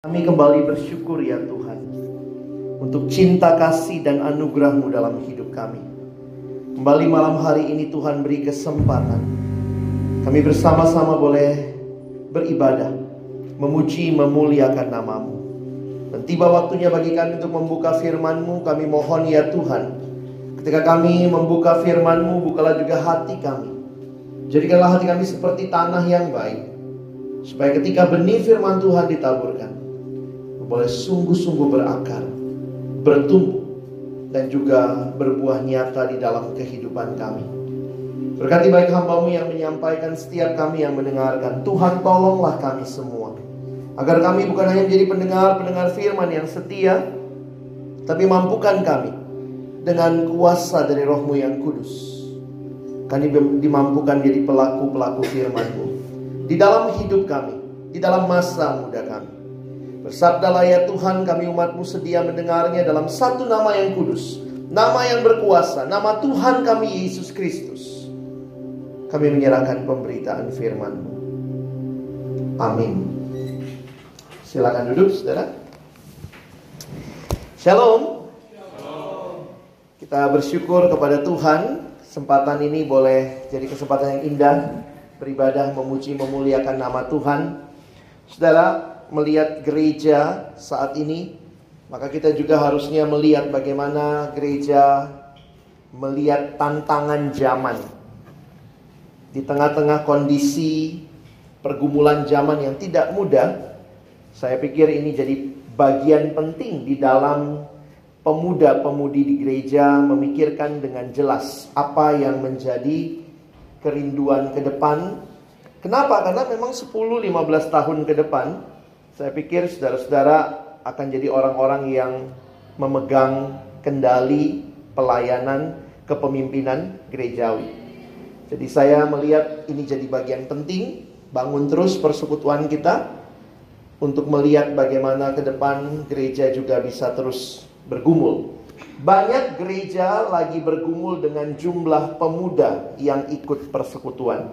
Kami kembali bersyukur ya Tuhan untuk cinta kasih dan anugerah-Mu dalam hidup kami. Kembali malam hari ini Tuhan beri kesempatan. Kami bersama-sama boleh beribadah, memuji, memuliakan namamu. Dan tiba waktunya bagi kami untuk membuka firman-Mu, kami mohon ya Tuhan. Ketika kami membuka firman-Mu, bukalah juga hati kami. Jadikanlah hati kami seperti tanah yang baik. Supaya ketika benih firman Tuhan ditaburkan, boleh sungguh-sungguh berakar, bertumbuh, dan juga berbuah nyata di dalam kehidupan kami. Berkati baik hambamu yang menyampaikan setiap kami yang mendengarkan. Tuhan tolonglah kami semua. Agar kami bukan hanya menjadi pendengar-pendengar firman yang setia. Tapi mampukan kami dengan kuasa dari rohmu yang kudus. Kami dimampukan jadi pelaku-pelaku firmanmu. Di dalam hidup kami. Di dalam masa muda kami. Bersabdalah ya Tuhan kami umatmu sedia mendengarnya dalam satu nama yang kudus. Nama yang berkuasa. Nama Tuhan kami Yesus Kristus. Kami menyerahkan pemberitaan firmanmu. Amin. Silakan duduk saudara. Shalom. Kita bersyukur kepada Tuhan. Kesempatan ini boleh jadi kesempatan yang indah. Beribadah, memuji, memuliakan nama Tuhan. Saudara, melihat gereja saat ini, maka kita juga harusnya melihat bagaimana gereja melihat tantangan zaman. Di tengah-tengah kondisi pergumulan zaman yang tidak mudah, saya pikir ini jadi bagian penting di dalam pemuda-pemudi di gereja memikirkan dengan jelas apa yang menjadi kerinduan ke depan. Kenapa? Karena memang 10-15 tahun ke depan saya pikir saudara-saudara akan jadi orang-orang yang memegang kendali pelayanan kepemimpinan gerejawi. Jadi saya melihat ini jadi bagian penting bangun terus persekutuan kita untuk melihat bagaimana ke depan gereja juga bisa terus bergumul. Banyak gereja lagi bergumul dengan jumlah pemuda yang ikut persekutuan.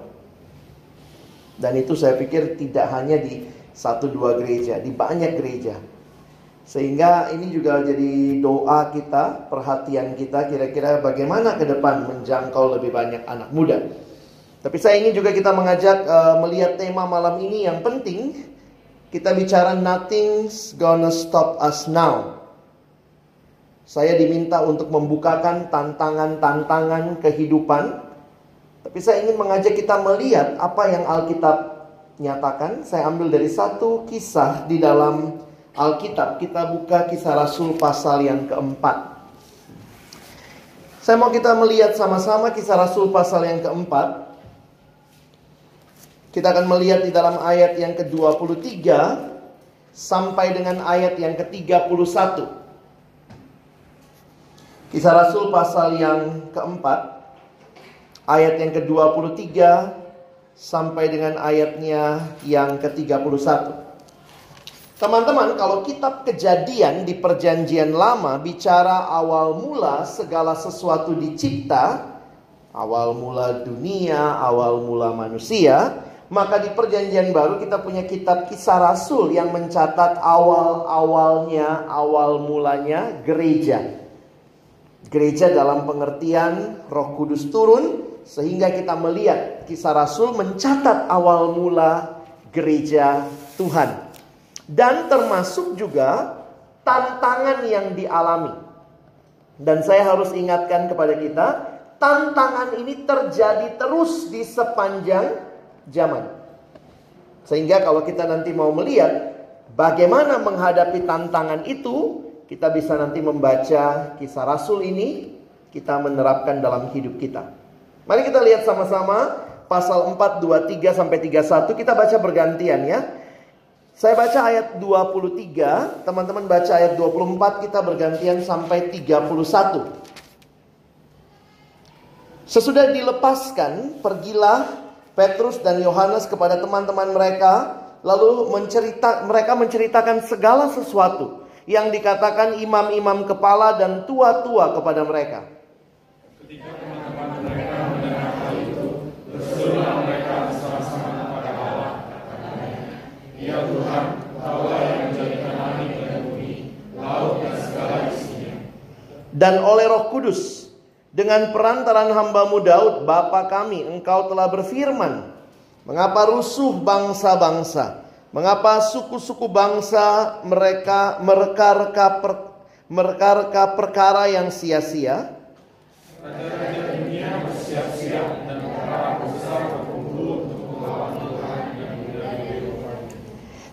Dan itu saya pikir tidak hanya di satu dua gereja, di banyak gereja. Sehingga ini juga jadi doa kita, perhatian kita kira-kira bagaimana ke depan menjangkau lebih banyak anak muda. Tapi saya ingin juga kita mengajak uh, melihat tema malam ini yang penting. Kita bicara nothing's gonna stop us now. Saya diminta untuk membukakan tantangan-tantangan kehidupan. Tapi saya ingin mengajak kita melihat apa yang Alkitab nyatakan, saya ambil dari satu kisah di dalam Alkitab. Kita buka kisah Rasul pasal yang keempat. Saya mau kita melihat sama-sama kisah Rasul pasal yang keempat. Kita akan melihat di dalam ayat yang ke-23 sampai dengan ayat yang ke-31. Kisah Rasul pasal yang keempat, ayat yang ke-23 sampai dengan ayatnya yang ke-31. Teman-teman, kalau kitab kejadian di perjanjian lama bicara awal mula segala sesuatu dicipta, awal mula dunia, awal mula manusia, maka di perjanjian baru kita punya kitab kisah rasul yang mencatat awal-awalnya, awal mulanya gereja. Gereja dalam pengertian roh kudus turun, sehingga kita melihat kisah Rasul mencatat awal mula gereja Tuhan. Dan termasuk juga tantangan yang dialami. Dan saya harus ingatkan kepada kita, tantangan ini terjadi terus di sepanjang zaman. Sehingga kalau kita nanti mau melihat bagaimana menghadapi tantangan itu, kita bisa nanti membaca kisah Rasul ini, kita menerapkan dalam hidup kita. Mari kita lihat sama-sama pasal 4, 23 sampai 31. Kita baca bergantian ya. Saya baca ayat 23, teman-teman baca ayat 24, kita bergantian sampai 31. Sesudah dilepaskan, pergilah Petrus dan Yohanes kepada teman-teman mereka, lalu mencerita, mereka menceritakan segala sesuatu yang dikatakan imam-imam kepala dan tua-tua kepada mereka. Ketika Dan oleh Roh Kudus, dengan perantaran hambamu Daud, Bapa kami, engkau telah berfirman, Mengapa rusuh bangsa-bangsa? Mengapa suku-suku bangsa mereka merekarka per, merekarka perkara yang sia-sia?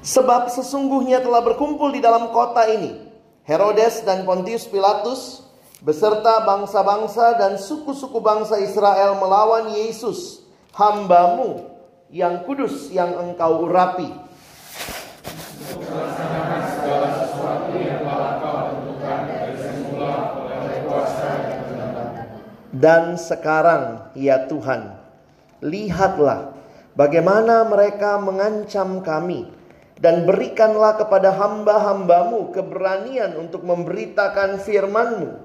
Sebab sesungguhnya telah berkumpul di dalam kota ini Herodes dan Pontius Pilatus beserta bangsa-bangsa dan suku-suku bangsa Israel melawan Yesus, hambamu yang kudus yang engkau urapi. Dan sekarang, ya Tuhan, lihatlah bagaimana mereka mengancam kami dan berikanlah kepada hamba-hambamu keberanian untuk memberitakan firman-Mu.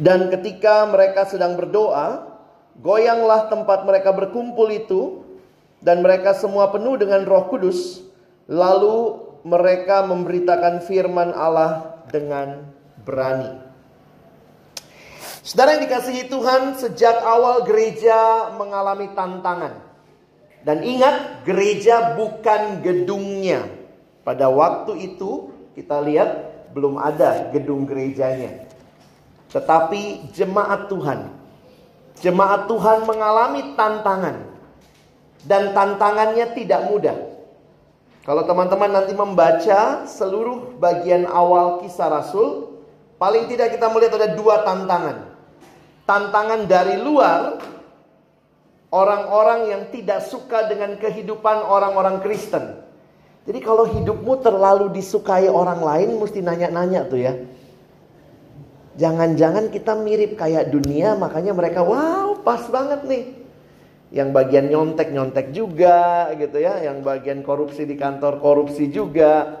Dan ketika mereka sedang berdoa, goyanglah tempat mereka berkumpul itu, dan mereka semua penuh dengan Roh Kudus. Lalu mereka memberitakan firman Allah dengan berani. Saudara yang dikasihi Tuhan, sejak awal gereja mengalami tantangan. Dan ingat, gereja bukan gedungnya. Pada waktu itu, kita lihat belum ada gedung gerejanya. Tetapi jemaat Tuhan, jemaat Tuhan mengalami tantangan. Dan tantangannya tidak mudah. Kalau teman-teman nanti membaca seluruh bagian awal kisah Rasul, Paling tidak kita melihat ada dua tantangan. Tantangan dari luar, orang-orang yang tidak suka dengan kehidupan orang-orang Kristen. Jadi kalau hidupmu terlalu disukai orang lain, mesti nanya-nanya tuh ya. Jangan-jangan kita mirip kayak dunia, makanya mereka wow pas banget nih. Yang bagian nyontek-nyontek juga gitu ya, yang bagian korupsi di kantor korupsi juga.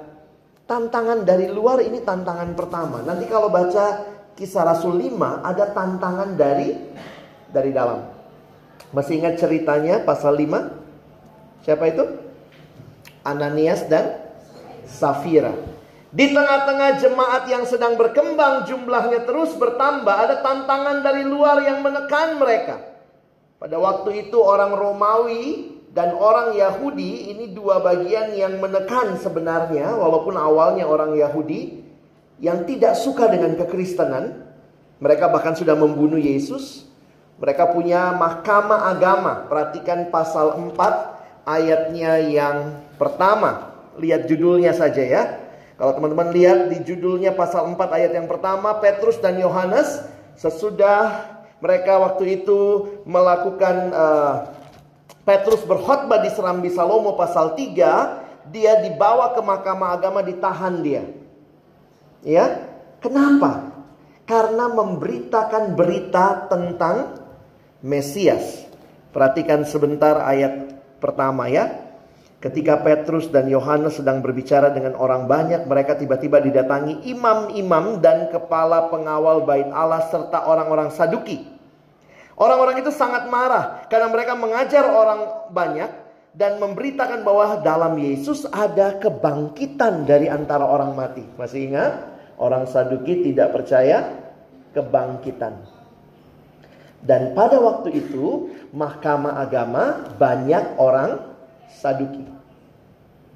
Tantangan dari luar ini tantangan pertama. Nanti kalau baca kisah Rasul 5 ada tantangan dari dari dalam. Masih ingat ceritanya pasal 5? Siapa itu? Ananias dan Safira. Di tengah-tengah jemaat yang sedang berkembang jumlahnya terus bertambah, ada tantangan dari luar yang menekan mereka. Pada waktu itu orang Romawi dan orang Yahudi ini dua bagian yang menekan sebenarnya walaupun awalnya orang Yahudi yang tidak suka dengan kekristenan. Mereka bahkan sudah membunuh Yesus. Mereka punya mahkamah agama. Perhatikan pasal 4 ayatnya yang pertama. Lihat judulnya saja ya. Kalau teman-teman lihat di judulnya pasal 4 ayat yang pertama Petrus dan Yohanes sesudah mereka waktu itu melakukan uh, Petrus berkhotbah di Serambi Salomo pasal 3, dia dibawa ke mahkamah agama ditahan dia. Ya, kenapa? Karena memberitakan berita tentang Mesias. Perhatikan sebentar ayat pertama ya. Ketika Petrus dan Yohanes sedang berbicara dengan orang banyak, mereka tiba-tiba didatangi imam-imam dan kepala pengawal bait Allah serta orang-orang Saduki. Orang-orang itu sangat marah karena mereka mengajar orang banyak dan memberitakan bahwa dalam Yesus ada kebangkitan dari antara orang mati. Masih ingat? Orang Saduki tidak percaya kebangkitan. Dan pada waktu itu, mahkamah agama banyak orang Saduki.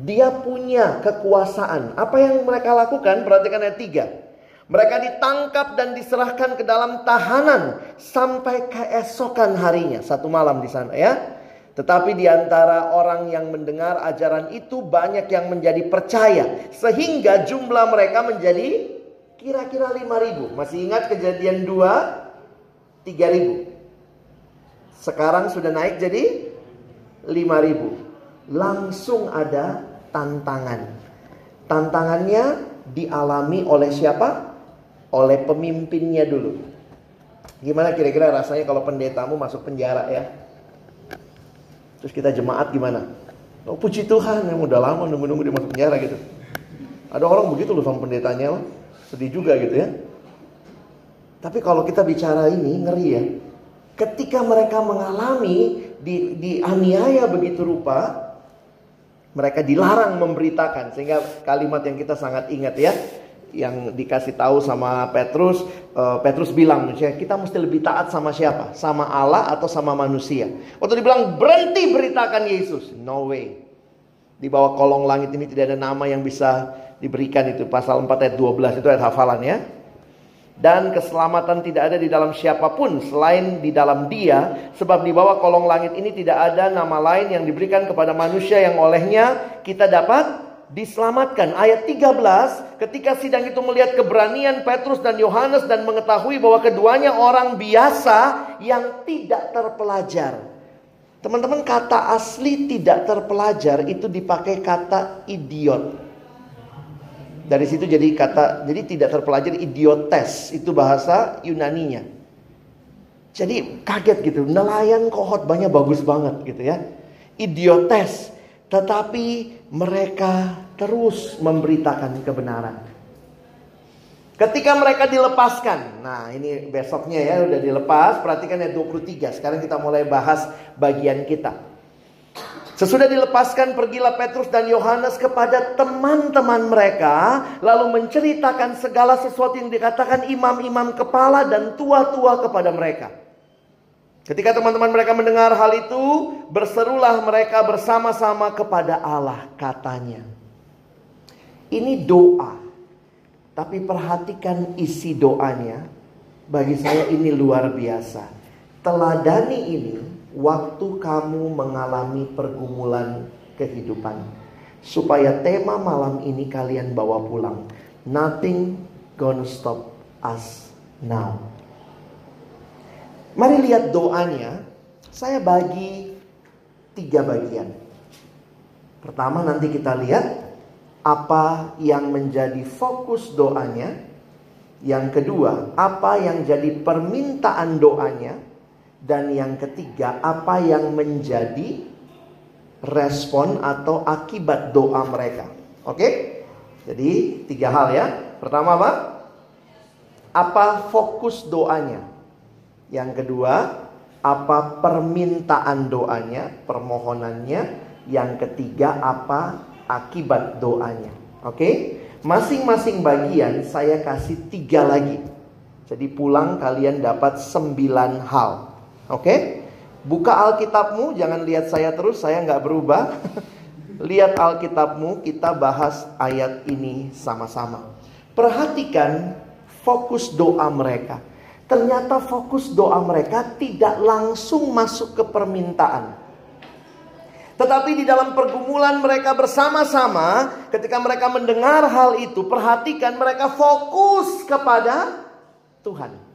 Dia punya kekuasaan. Apa yang mereka lakukan? Perhatikan ayat 3. Mereka ditangkap dan diserahkan ke dalam tahanan sampai keesokan harinya, satu malam di sana ya. Tetapi di antara orang yang mendengar ajaran itu banyak yang menjadi percaya sehingga jumlah mereka menjadi kira-kira 5000. Masih ingat kejadian 2 3000. Sekarang sudah naik jadi 5000. Langsung ada tantangan. Tantangannya dialami oleh siapa? Oleh pemimpinnya dulu. Gimana kira-kira rasanya kalau pendetamu masuk penjara ya? Terus kita jemaat gimana? Oh puji Tuhan yang udah lama nunggu-nunggu dia masuk penjara gitu. Ada orang begitu loh sama pendetanya, sedih juga gitu ya. Tapi kalau kita bicara ini ngeri ya. ketika mereka mengalami di dianiaya begitu rupa, mereka dilarang memberitakan sehingga kalimat yang kita sangat ingat ya yang dikasih tahu sama Petrus, uh, Petrus bilang, kita mesti lebih taat sama siapa? Sama Allah atau sama manusia? Waktu dibilang berhenti beritakan Yesus, no way. Di bawah kolong langit ini tidak ada nama yang bisa diberikan itu pasal 4 ayat 12 itu ayat hafalan ya. Dan keselamatan tidak ada di dalam siapa pun selain di dalam dia. Sebab di bawah kolong langit ini tidak ada nama lain yang diberikan kepada manusia yang olehnya kita dapat diselamatkan. Ayat 13, ketika sidang itu melihat keberanian Petrus dan Yohanes dan mengetahui bahwa keduanya orang biasa yang tidak terpelajar. Teman-teman kata asli tidak terpelajar itu dipakai kata idiot. Dari situ jadi kata jadi tidak terpelajar idiotes itu bahasa Yunaninya. Jadi kaget gitu, nelayan kohot banyak bagus banget gitu ya. Idiotes, tetapi mereka terus memberitakan kebenaran. Ketika mereka dilepaskan, nah ini besoknya ya udah dilepas, perhatikan ayat 23. Sekarang kita mulai bahas bagian kita. Sesudah dilepaskan pergilah Petrus dan Yohanes kepada teman-teman mereka lalu menceritakan segala sesuatu yang dikatakan imam-imam kepala dan tua-tua kepada mereka. Ketika teman-teman mereka mendengar hal itu, berserulah mereka bersama-sama kepada Allah katanya. Ini doa. Tapi perhatikan isi doanya. Bagi saya ini luar biasa. Teladani ini waktu kamu mengalami pergumulan kehidupan. Supaya tema malam ini kalian bawa pulang. Nothing gonna stop us now. Mari lihat doanya. Saya bagi tiga bagian. Pertama nanti kita lihat apa yang menjadi fokus doanya. Yang kedua, apa yang jadi permintaan doanya. Dan yang ketiga, apa yang menjadi respon atau akibat doa mereka. Oke? Jadi tiga hal ya. Pertama apa? Apa fokus doanya? Yang kedua, apa permintaan doanya, permohonannya? Yang ketiga, apa akibat doanya? Oke? Masing-masing bagian saya kasih tiga lagi. Jadi pulang kalian dapat sembilan hal. Oke? Buka Alkitabmu, jangan lihat saya terus, saya nggak berubah. lihat Alkitabmu, kita bahas ayat ini sama-sama. Perhatikan fokus doa mereka. Ternyata fokus doa mereka tidak langsung masuk ke permintaan. Tetapi di dalam pergumulan mereka bersama-sama, ketika mereka mendengar hal itu, perhatikan mereka fokus kepada Tuhan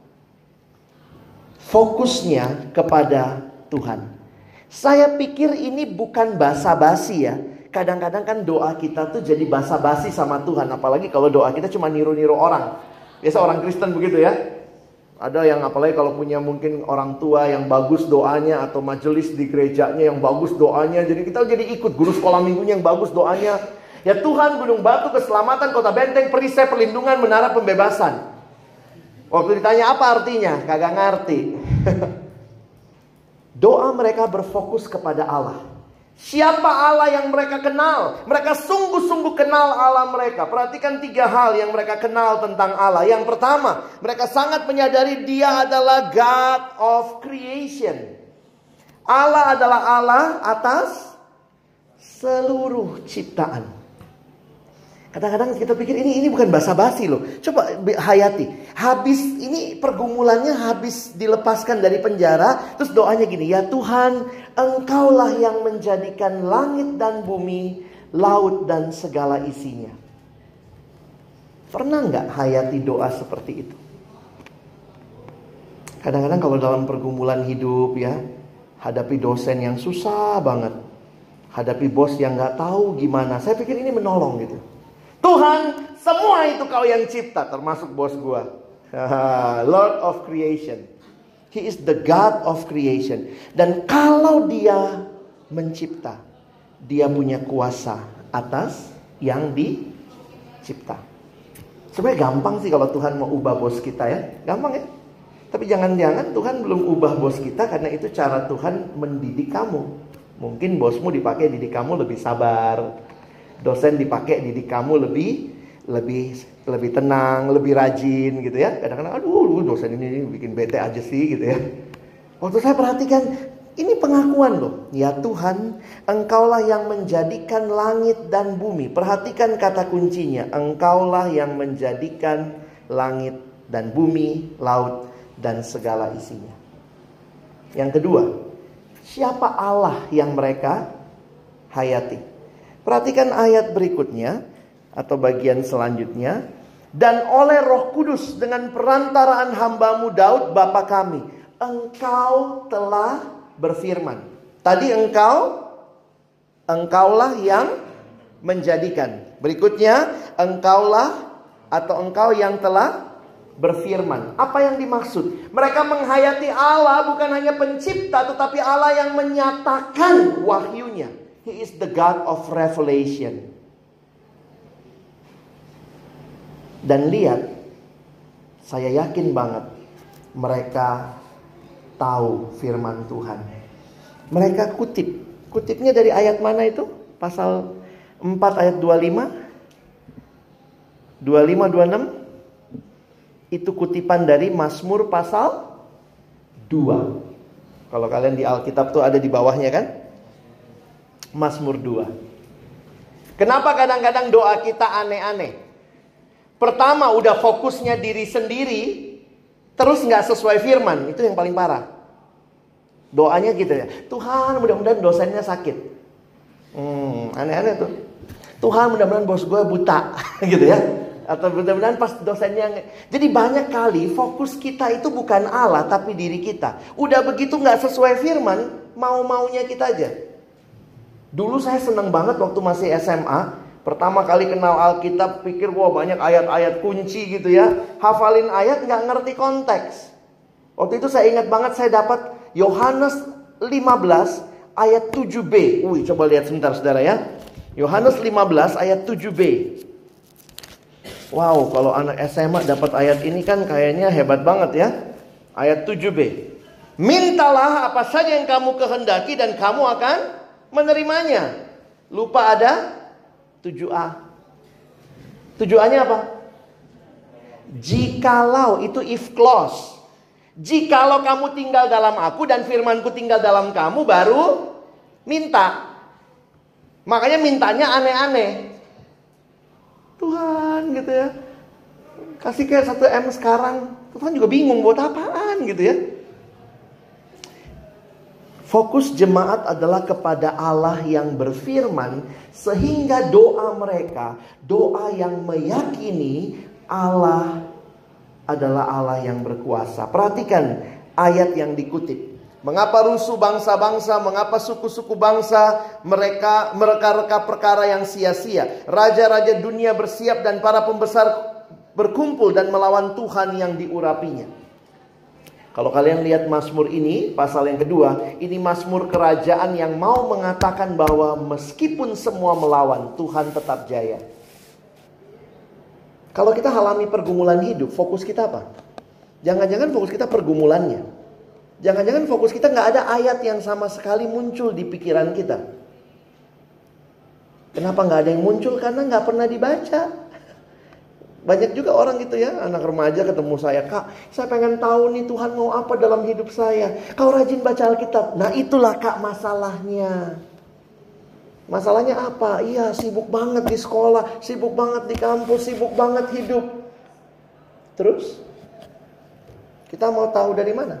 fokusnya kepada Tuhan. Saya pikir ini bukan basa-basi ya. Kadang-kadang kan doa kita tuh jadi basa-basi sama Tuhan. Apalagi kalau doa kita cuma niru-niru orang. Biasa orang Kristen begitu ya. Ada yang apalagi kalau punya mungkin orang tua yang bagus doanya atau majelis di gerejanya yang bagus doanya. Jadi kita jadi ikut guru sekolah minggunya yang bagus doanya. Ya Tuhan gunung batu keselamatan kota benteng perisai perlindungan menara pembebasan. Waktu ditanya apa artinya, kagak ngerti. Doa mereka berfokus kepada Allah. Siapa Allah yang mereka kenal? Mereka sungguh-sungguh kenal Allah mereka. Perhatikan tiga hal yang mereka kenal tentang Allah. Yang pertama, mereka sangat menyadari Dia adalah God of creation. Allah adalah Allah atas seluruh ciptaan. Kadang-kadang kita pikir ini ini bukan basa-basi loh. Coba hayati. Habis ini pergumulannya habis dilepaskan dari penjara, terus doanya gini, "Ya Tuhan, Engkaulah yang menjadikan langit dan bumi, laut dan segala isinya." Pernah nggak hayati doa seperti itu? Kadang-kadang kalau dalam pergumulan hidup ya, hadapi dosen yang susah banget, hadapi bos yang nggak tahu gimana, saya pikir ini menolong gitu. Tuhan, semua itu kau yang cipta, termasuk bos gua. Lord of creation. He is the God of creation. Dan kalau dia mencipta, dia punya kuasa atas yang dicipta. Sebenarnya gampang sih kalau Tuhan mau ubah bos kita ya. Gampang ya. Tapi jangan-jangan Tuhan belum ubah bos kita karena itu cara Tuhan mendidik kamu. Mungkin bosmu dipakai didik kamu lebih sabar. Dosen dipakai didik kamu lebih lebih lebih tenang, lebih rajin gitu ya. Kadang-kadang aduh dosen ini bikin bete aja sih gitu ya. Waktu saya perhatikan ini pengakuan loh. Ya Tuhan, Engkaulah yang menjadikan langit dan bumi. Perhatikan kata kuncinya. Engkaulah yang menjadikan langit dan bumi, laut dan segala isinya. Yang kedua, siapa Allah yang mereka hayati? Perhatikan ayat berikutnya atau bagian selanjutnya. Dan oleh roh kudus dengan perantaraan hambamu Daud Bapa kami. Engkau telah berfirman. Tadi engkau, engkaulah yang menjadikan. Berikutnya, engkaulah atau engkau yang telah berfirman. Apa yang dimaksud? Mereka menghayati Allah bukan hanya pencipta tetapi Allah yang menyatakan wahyunya. He is the God of revelation. Dan lihat, saya yakin banget mereka tahu firman Tuhan. Mereka kutip. Kutipnya dari ayat mana itu? Pasal 4 ayat 25. 25 26 itu kutipan dari Mazmur pasal 2. Kalau kalian di Alkitab tuh ada di bawahnya kan? Mazmur 2. Kenapa kadang-kadang doa kita aneh-aneh? Pertama udah fokusnya diri sendiri, terus nggak sesuai firman, itu yang paling parah. Doanya gitu ya, Tuhan mudah-mudahan dosennya sakit. Hmm, aneh-aneh tuh. Tuhan mudah-mudahan bos gue buta, gitu ya atau benar-benar pas dosennya jadi banyak kali fokus kita itu bukan Allah tapi diri kita udah begitu nggak sesuai firman mau maunya kita aja dulu saya seneng banget waktu masih SMA pertama kali kenal Alkitab pikir wah banyak ayat-ayat kunci gitu ya. Hafalin ayat nggak ngerti konteks. Waktu itu saya ingat banget saya dapat Yohanes 15 ayat 7b wih coba lihat sebentar saudara ya. Yohanes 15 ayat 7b Wow, kalau anak SMA dapat ayat ini kan kayaknya hebat banget ya. Ayat 7b. Mintalah apa saja yang kamu kehendaki dan kamu akan menerimanya. Lupa ada 7a. 7a-nya apa? Jikalau itu if clause. Jikalau kamu tinggal dalam aku dan firmanku tinggal dalam kamu baru minta. Makanya mintanya aneh-aneh. Tuhan gitu ya. Kasih kayak satu M sekarang. Tuhan juga bingung buat apaan gitu ya. Fokus jemaat adalah kepada Allah yang berfirman sehingga doa mereka, doa yang meyakini Allah adalah Allah yang berkuasa. Perhatikan ayat yang dikutip. Mengapa rusuh bangsa-bangsa, mengapa suku-suku bangsa mereka mereka-reka perkara yang sia-sia. Raja-raja dunia bersiap dan para pembesar berkumpul dan melawan Tuhan yang diurapinya. Kalau kalian lihat Mazmur ini, pasal yang kedua, ini Mazmur kerajaan yang mau mengatakan bahwa meskipun semua melawan, Tuhan tetap jaya. Kalau kita alami pergumulan hidup, fokus kita apa? Jangan-jangan fokus kita pergumulannya. Jangan-jangan fokus kita nggak ada ayat yang sama sekali muncul di pikiran kita. Kenapa nggak ada yang muncul? Karena nggak pernah dibaca. Banyak juga orang gitu ya, anak remaja ketemu saya, Kak, saya pengen tahu nih Tuhan mau apa dalam hidup saya. Kau rajin baca Alkitab. Nah itulah Kak masalahnya. Masalahnya apa? Iya sibuk banget di sekolah, sibuk banget di kampus, sibuk banget hidup. Terus? Kita mau tahu dari mana?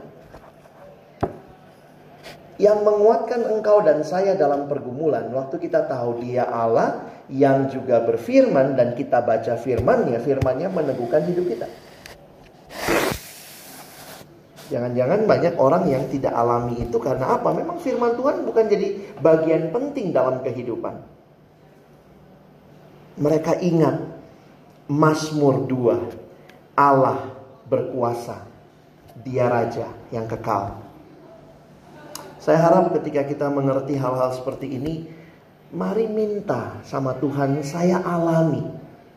yang menguatkan engkau dan saya dalam pergumulan. Waktu kita tahu dia Allah yang juga berfirman dan kita baca firmannya, firmannya meneguhkan hidup kita. Jangan-jangan banyak orang yang tidak alami itu karena apa? Memang firman Tuhan bukan jadi bagian penting dalam kehidupan. Mereka ingat Mazmur 2. Allah berkuasa. Dia raja yang kekal. Saya harap ketika kita mengerti hal-hal seperti ini, mari minta sama Tuhan, saya alami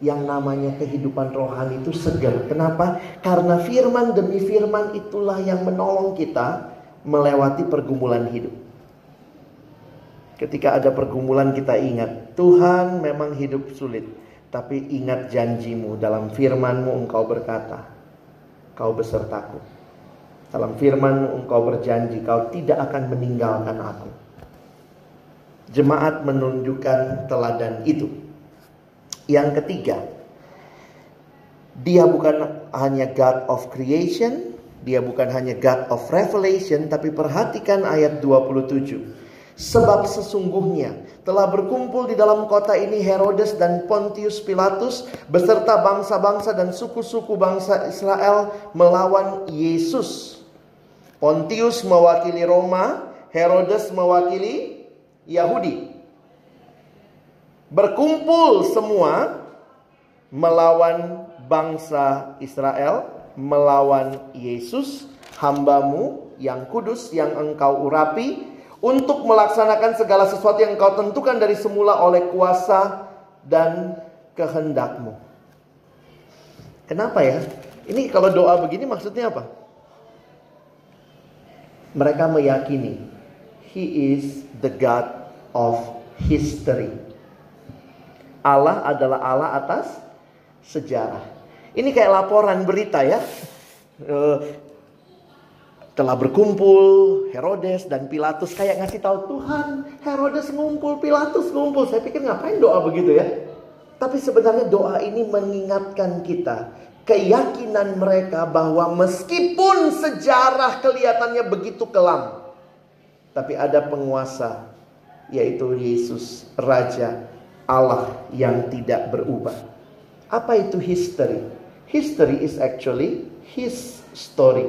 yang namanya kehidupan rohani itu segar. Kenapa? Karena firman demi firman itulah yang menolong kita melewati pergumulan hidup. Ketika ada pergumulan kita ingat, Tuhan memang hidup sulit. Tapi ingat janjimu dalam firmanmu engkau berkata, kau besertaku. Dalam firmanmu engkau berjanji, kau tidak akan meninggalkan aku. Jemaat menunjukkan teladan itu. Yang ketiga, dia bukan hanya God of creation, dia bukan hanya God of revelation, tapi perhatikan ayat 27. Sebab sesungguhnya telah berkumpul di dalam kota ini Herodes dan Pontius Pilatus beserta bangsa-bangsa dan suku-suku bangsa Israel melawan Yesus. Pontius mewakili Roma, Herodes mewakili Yahudi berkumpul semua melawan bangsa Israel, melawan Yesus, hambamu yang kudus yang engkau urapi, untuk melaksanakan segala sesuatu yang engkau tentukan dari semula oleh kuasa dan kehendakmu. Kenapa ya? Ini kalau doa begini maksudnya apa? Mereka meyakini He is the God of history. Allah adalah Allah atas sejarah. Ini kayak laporan berita ya. Uh, telah berkumpul Herodes dan Pilatus kayak ngasih tahu Tuhan Herodes ngumpul Pilatus ngumpul saya pikir ngapain doa begitu ya tapi sebenarnya doa ini mengingatkan kita keyakinan mereka bahwa meskipun sejarah kelihatannya begitu kelam tapi ada penguasa yaitu Yesus Raja Allah yang tidak berubah. Apa itu history? History is actually his story.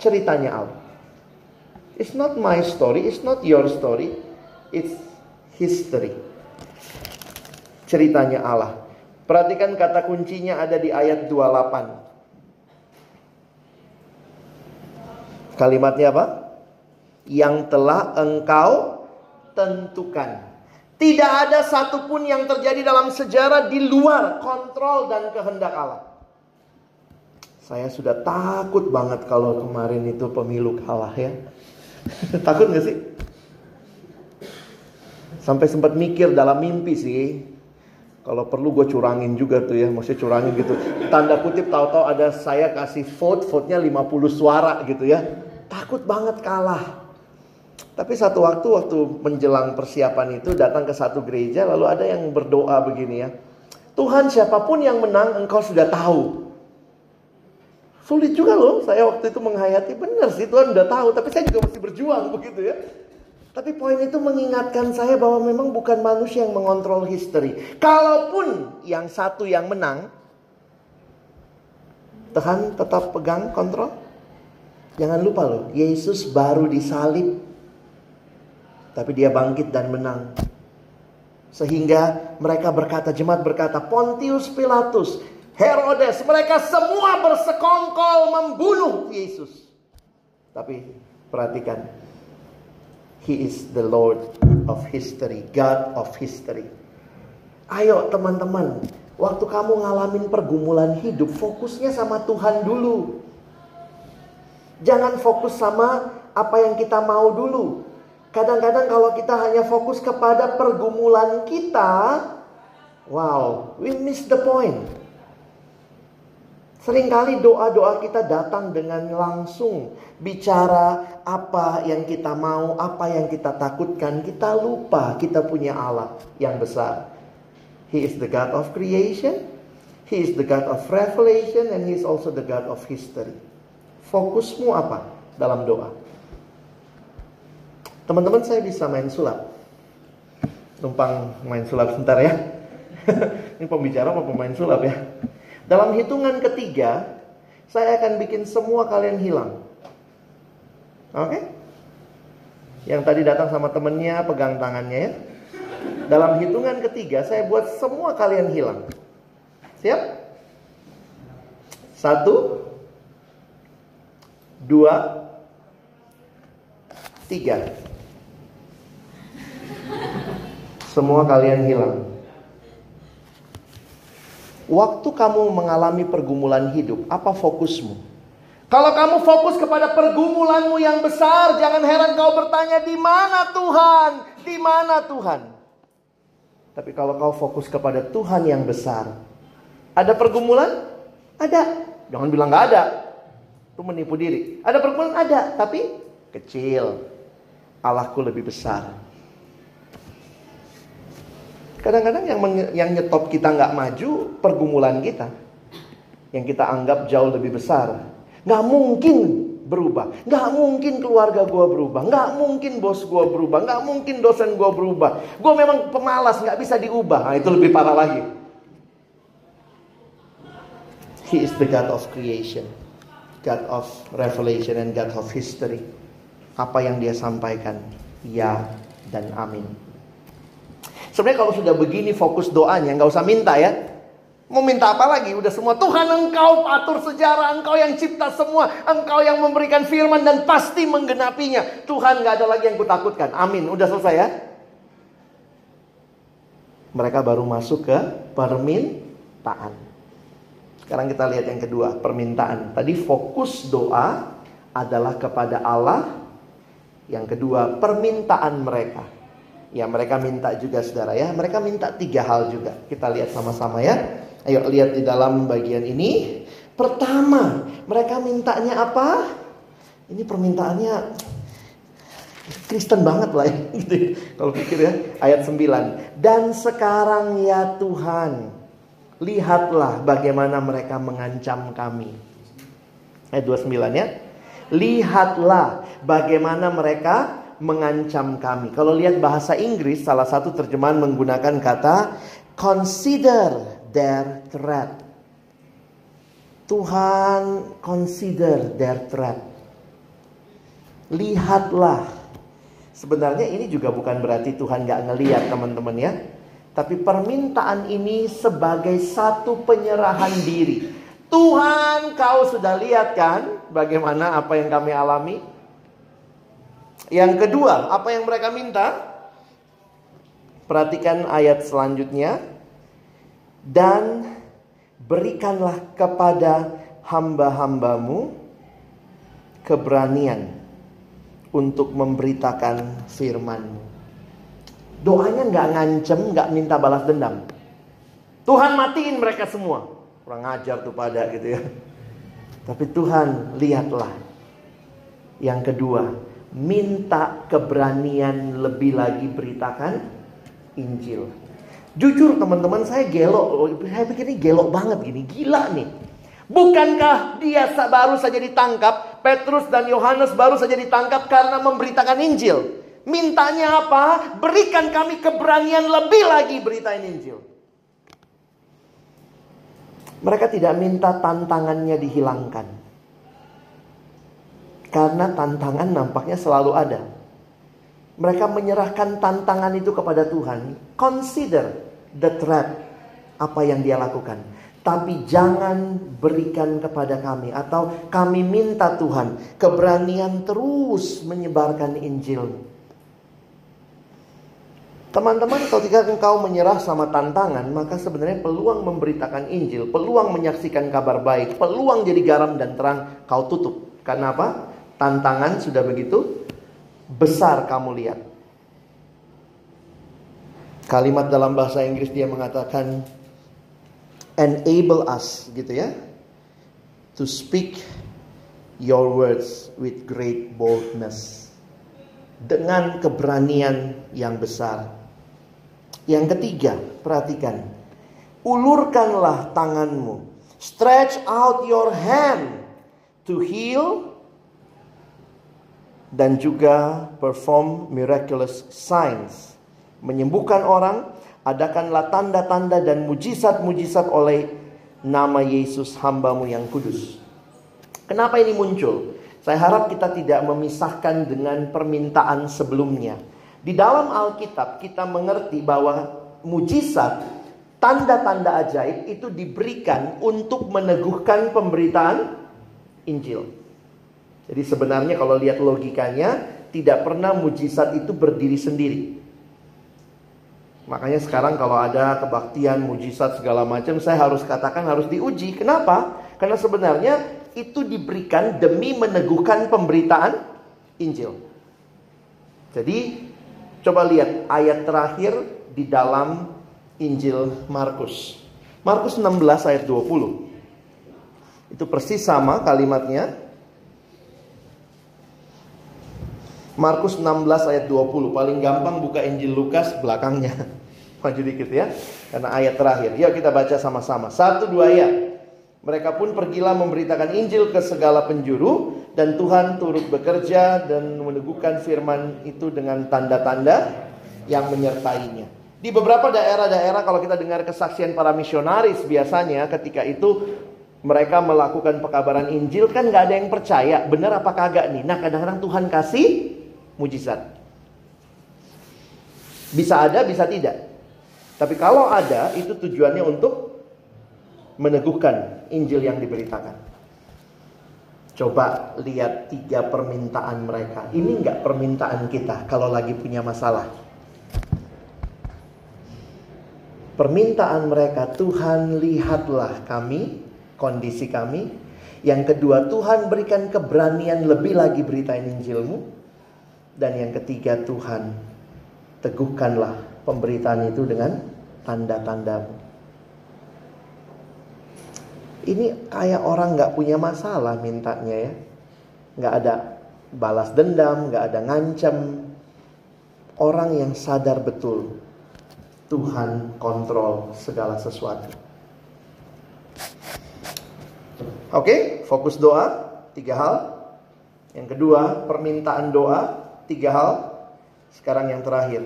Ceritanya Allah. It's not my story, it's not your story. It's history. Ceritanya Allah. Perhatikan kata kuncinya ada di ayat 28. Kalimatnya apa? Yang telah engkau tentukan. Tidak ada satupun yang terjadi dalam sejarah di luar kontrol dan kehendak Allah. Saya sudah takut banget kalau kemarin itu pemilu kalah ya. takut gak sih? Sampai sempat mikir dalam mimpi sih. Kalau perlu gue curangin juga tuh ya. Maksudnya curangin gitu. Tanda kutip tahu-tahu ada saya kasih vote. Vote-nya 50 suara gitu ya. Takut banget kalah. Tapi satu waktu waktu menjelang persiapan itu datang ke satu gereja lalu ada yang berdoa begini ya. Tuhan siapa pun yang menang engkau sudah tahu. Sulit juga loh saya waktu itu menghayati benar sih Tuhan sudah tahu tapi saya juga mesti berjuang begitu ya. Tapi poin itu mengingatkan saya bahwa memang bukan manusia yang mengontrol history. Kalaupun yang satu yang menang, Tuhan tetap pegang kontrol. Jangan lupa loh, Yesus baru disalib tapi dia bangkit dan menang. Sehingga mereka berkata, jemaat berkata, Pontius Pilatus, Herodes, mereka semua bersekongkol membunuh Yesus. Tapi perhatikan, He is the Lord of history, God of history. Ayo teman-teman, waktu kamu ngalamin pergumulan hidup, fokusnya sama Tuhan dulu. Jangan fokus sama apa yang kita mau dulu. Kadang-kadang kalau kita hanya fokus kepada pergumulan kita, wow, we miss the point. Seringkali doa-doa kita datang dengan langsung bicara apa yang kita mau, apa yang kita takutkan. Kita lupa kita punya Allah yang besar. He is the God of creation, He is the God of revelation, and He is also the God of history. Fokusmu apa dalam doa? Teman-teman saya bisa main sulap. Numpang main sulap sebentar ya. Ini pembicara apa pemain sulap ya? Dalam hitungan ketiga, saya akan bikin semua kalian hilang. Oke? Okay? Yang tadi datang sama temennya, pegang tangannya ya. Dalam hitungan ketiga, saya buat semua kalian hilang. Siap? Satu, dua, tiga. Semua kalian hilang. Waktu kamu mengalami pergumulan hidup, apa fokusmu? Kalau kamu fokus kepada pergumulanmu yang besar, jangan heran kau bertanya di mana Tuhan? Di mana Tuhan? Tapi kalau kau fokus kepada Tuhan yang besar, ada pergumulan? Ada. Jangan bilang nggak ada. Itu menipu diri. Ada pergumulan? Ada, tapi kecil. Allahku lebih besar. Kadang-kadang yang yang nyetop kita nggak maju pergumulan kita, yang kita anggap jauh lebih besar, nggak mungkin berubah, nggak mungkin keluarga gue berubah, nggak mungkin bos gue berubah, nggak mungkin dosen gue berubah, gue memang pemalas nggak bisa diubah, nah, itu lebih parah lagi. He is the God of creation, God of revelation and God of history. Apa yang dia sampaikan, ya dan amin. Sebenarnya kalau sudah begini fokus doanya, nggak usah minta ya. Mau minta apa lagi? Udah semua Tuhan engkau atur sejarah, engkau yang cipta semua, engkau yang memberikan firman dan pasti menggenapinya. Tuhan nggak ada lagi yang kutakutkan. Amin. Udah selesai ya. Mereka baru masuk ke permintaan. Sekarang kita lihat yang kedua, permintaan. Tadi fokus doa adalah kepada Allah. Yang kedua, permintaan mereka. Ya mereka minta juga saudara ya. Mereka minta tiga hal juga. Kita lihat sama-sama ya. Ayo lihat di dalam bagian ini. Pertama, mereka mintanya apa? Ini permintaannya Kristen banget lah ya. Gitu. Kalau pikir ya. Ayat 9. Dan sekarang ya Tuhan. Lihatlah bagaimana mereka mengancam kami. Ayat 29 ya. Lihatlah bagaimana mereka mengancam kami. Kalau lihat bahasa Inggris, salah satu terjemahan menggunakan kata consider their threat. Tuhan consider their threat. Lihatlah. Sebenarnya ini juga bukan berarti Tuhan gak ngeliat teman-teman ya. Tapi permintaan ini sebagai satu penyerahan diri. Tuhan kau sudah lihat kan bagaimana apa yang kami alami? Yang kedua, apa yang mereka minta? Perhatikan ayat selanjutnya. Dan berikanlah kepada hamba-hambamu keberanian untuk memberitakan firmanmu. Doanya nggak ngancem, nggak minta balas dendam. Tuhan matiin mereka semua. Kurang ajar tuh pada gitu ya. Tapi Tuhan lihatlah. Yang kedua, minta keberanian lebih lagi beritakan Injil. Jujur teman-teman saya gelo, saya pikir ini gelo banget gini, gila nih. Bukankah dia baru saja ditangkap, Petrus dan Yohanes baru saja ditangkap karena memberitakan Injil. Mintanya apa? Berikan kami keberanian lebih lagi beritain Injil. Mereka tidak minta tantangannya dihilangkan. Karena tantangan nampaknya selalu ada. Mereka menyerahkan tantangan itu kepada Tuhan. Consider the threat apa yang dia lakukan. Tapi jangan berikan kepada kami atau kami minta Tuhan keberanian terus menyebarkan Injil. Teman-teman, ketika engkau menyerah sama tantangan, maka sebenarnya peluang memberitakan Injil, peluang menyaksikan kabar baik, peluang jadi garam dan terang kau tutup. Karena apa? Tantangan sudah begitu besar kamu lihat. Kalimat dalam bahasa Inggris dia mengatakan enable us gitu ya. To speak your words with great boldness. Dengan keberanian yang besar. Yang ketiga, perhatikan. Ulurkanlah tanganmu. Stretch out your hand to heal dan juga perform miraculous signs. Menyembuhkan orang, adakanlah tanda-tanda dan mujizat-mujizat oleh nama Yesus hambamu yang kudus. Kenapa ini muncul? Saya harap kita tidak memisahkan dengan permintaan sebelumnya. Di dalam Alkitab kita mengerti bahwa mujizat, tanda-tanda ajaib itu diberikan untuk meneguhkan pemberitaan Injil. Jadi sebenarnya kalau lihat logikanya tidak pernah mujizat itu berdiri sendiri. Makanya sekarang kalau ada kebaktian, mujizat segala macam, saya harus katakan harus diuji. Kenapa? Karena sebenarnya itu diberikan demi meneguhkan pemberitaan Injil. Jadi coba lihat ayat terakhir di dalam Injil Markus. Markus 16 ayat 20. Itu persis sama kalimatnya. Markus 16 ayat 20. Paling gampang buka Injil Lukas belakangnya. Maju dikit ya. Karena ayat terakhir. Yuk kita baca sama-sama. Satu dua ya. Mereka pun pergilah memberitakan Injil ke segala penjuru. Dan Tuhan turut bekerja dan meneguhkan firman itu dengan tanda-tanda yang menyertainya. Di beberapa daerah-daerah kalau kita dengar kesaksian para misionaris biasanya ketika itu mereka melakukan pekabaran Injil kan nggak ada yang percaya benar apa kagak nih. Nah kadang-kadang Tuhan kasih mujizat. Bisa ada, bisa tidak. Tapi kalau ada, itu tujuannya untuk meneguhkan Injil yang diberitakan. Coba lihat tiga permintaan mereka. Ini enggak permintaan kita kalau lagi punya masalah. Permintaan mereka, Tuhan lihatlah kami, kondisi kami. Yang kedua, Tuhan berikan keberanian lebih lagi beritain Injilmu. Dan yang ketiga, Tuhan teguhkanlah pemberitaan itu dengan tanda-tandamu. Ini kayak orang nggak punya masalah mintanya ya. Nggak ada balas dendam, nggak ada ngancam. Orang yang sadar betul Tuhan kontrol segala sesuatu. Oke, fokus doa tiga hal. Yang kedua, permintaan doa tiga hal. Sekarang yang terakhir,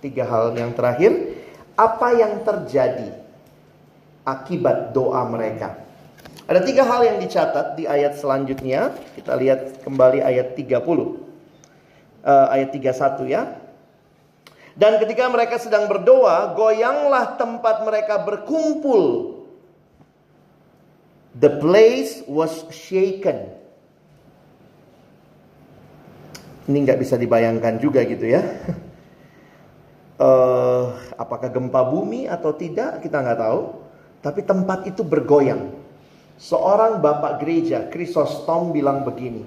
tiga hal yang terakhir apa yang terjadi akibat doa mereka. Ada tiga hal yang dicatat di ayat selanjutnya. Kita lihat kembali ayat 30. Uh, eh, ayat 31 ya. Dan ketika mereka sedang berdoa, goyanglah tempat mereka berkumpul. The place was shaken. Ini nggak bisa dibayangkan juga gitu ya. uh, apakah gempa bumi atau tidak kita nggak tahu. Tapi tempat itu bergoyang. Seorang bapak gereja, Chrysostom bilang begini.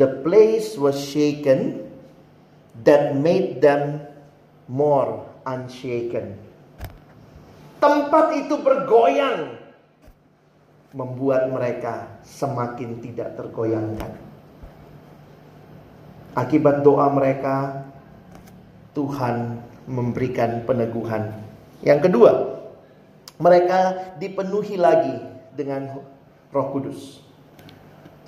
The place was shaken that made them more unshaken. Tempat itu bergoyang membuat mereka semakin tidak tergoyangkan. Akibat doa mereka, Tuhan memberikan peneguhan. Yang kedua, mereka dipenuhi lagi dengan Roh Kudus.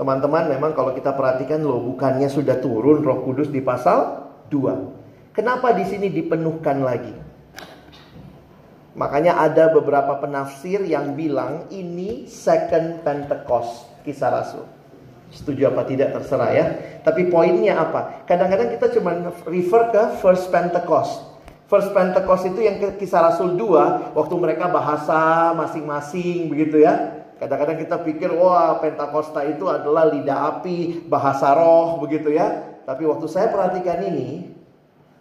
Teman-teman, memang kalau kita perhatikan loh, bukannya sudah turun Roh Kudus di pasal 2. Kenapa di sini dipenuhkan lagi? Makanya ada beberapa penafsir yang bilang ini second Pentecost kisah Rasul. Setuju apa tidak terserah ya. Tapi poinnya apa? Kadang-kadang kita cuma refer ke first Pentecost. First Pentecost itu yang kisah Rasul 2 waktu mereka bahasa masing-masing begitu ya. Kadang-kadang kita pikir wah Pentakosta itu adalah lidah api, bahasa roh begitu ya. Tapi waktu saya perhatikan ini,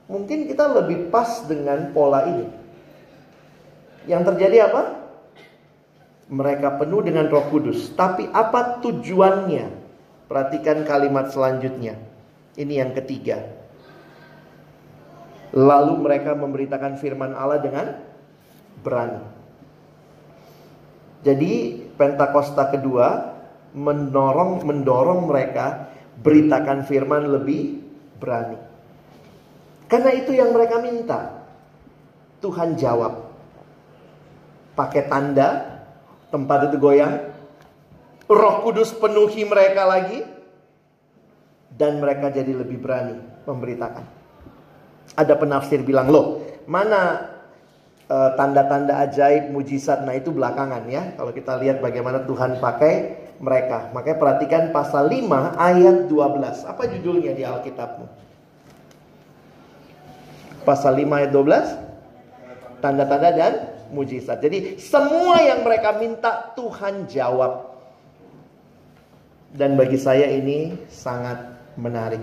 mungkin kita lebih pas dengan pola ini. Yang terjadi apa? Mereka penuh dengan Roh Kudus. Tapi apa tujuannya? Perhatikan kalimat selanjutnya. Ini yang ketiga. Lalu mereka memberitakan firman Allah dengan berani. Jadi Pentakosta kedua mendorong mendorong mereka beritakan firman lebih berani. Karena itu yang mereka minta. Tuhan jawab. Pakai tanda tempat itu goyang. Roh Kudus penuhi mereka lagi dan mereka jadi lebih berani memberitakan. Ada penafsir bilang, loh mana eh, tanda-tanda uh, ajaib, mujizat, nah itu belakangan ya. Kalau kita lihat bagaimana Tuhan pakai mereka. Makanya perhatikan pasal 5 ayat 12. Apa judulnya di Alkitabmu? Pasal 5 ayat 12. Tanda-tanda dan mujizat. Jadi semua yang mereka minta Tuhan jawab. Dan bagi saya ini sangat menarik.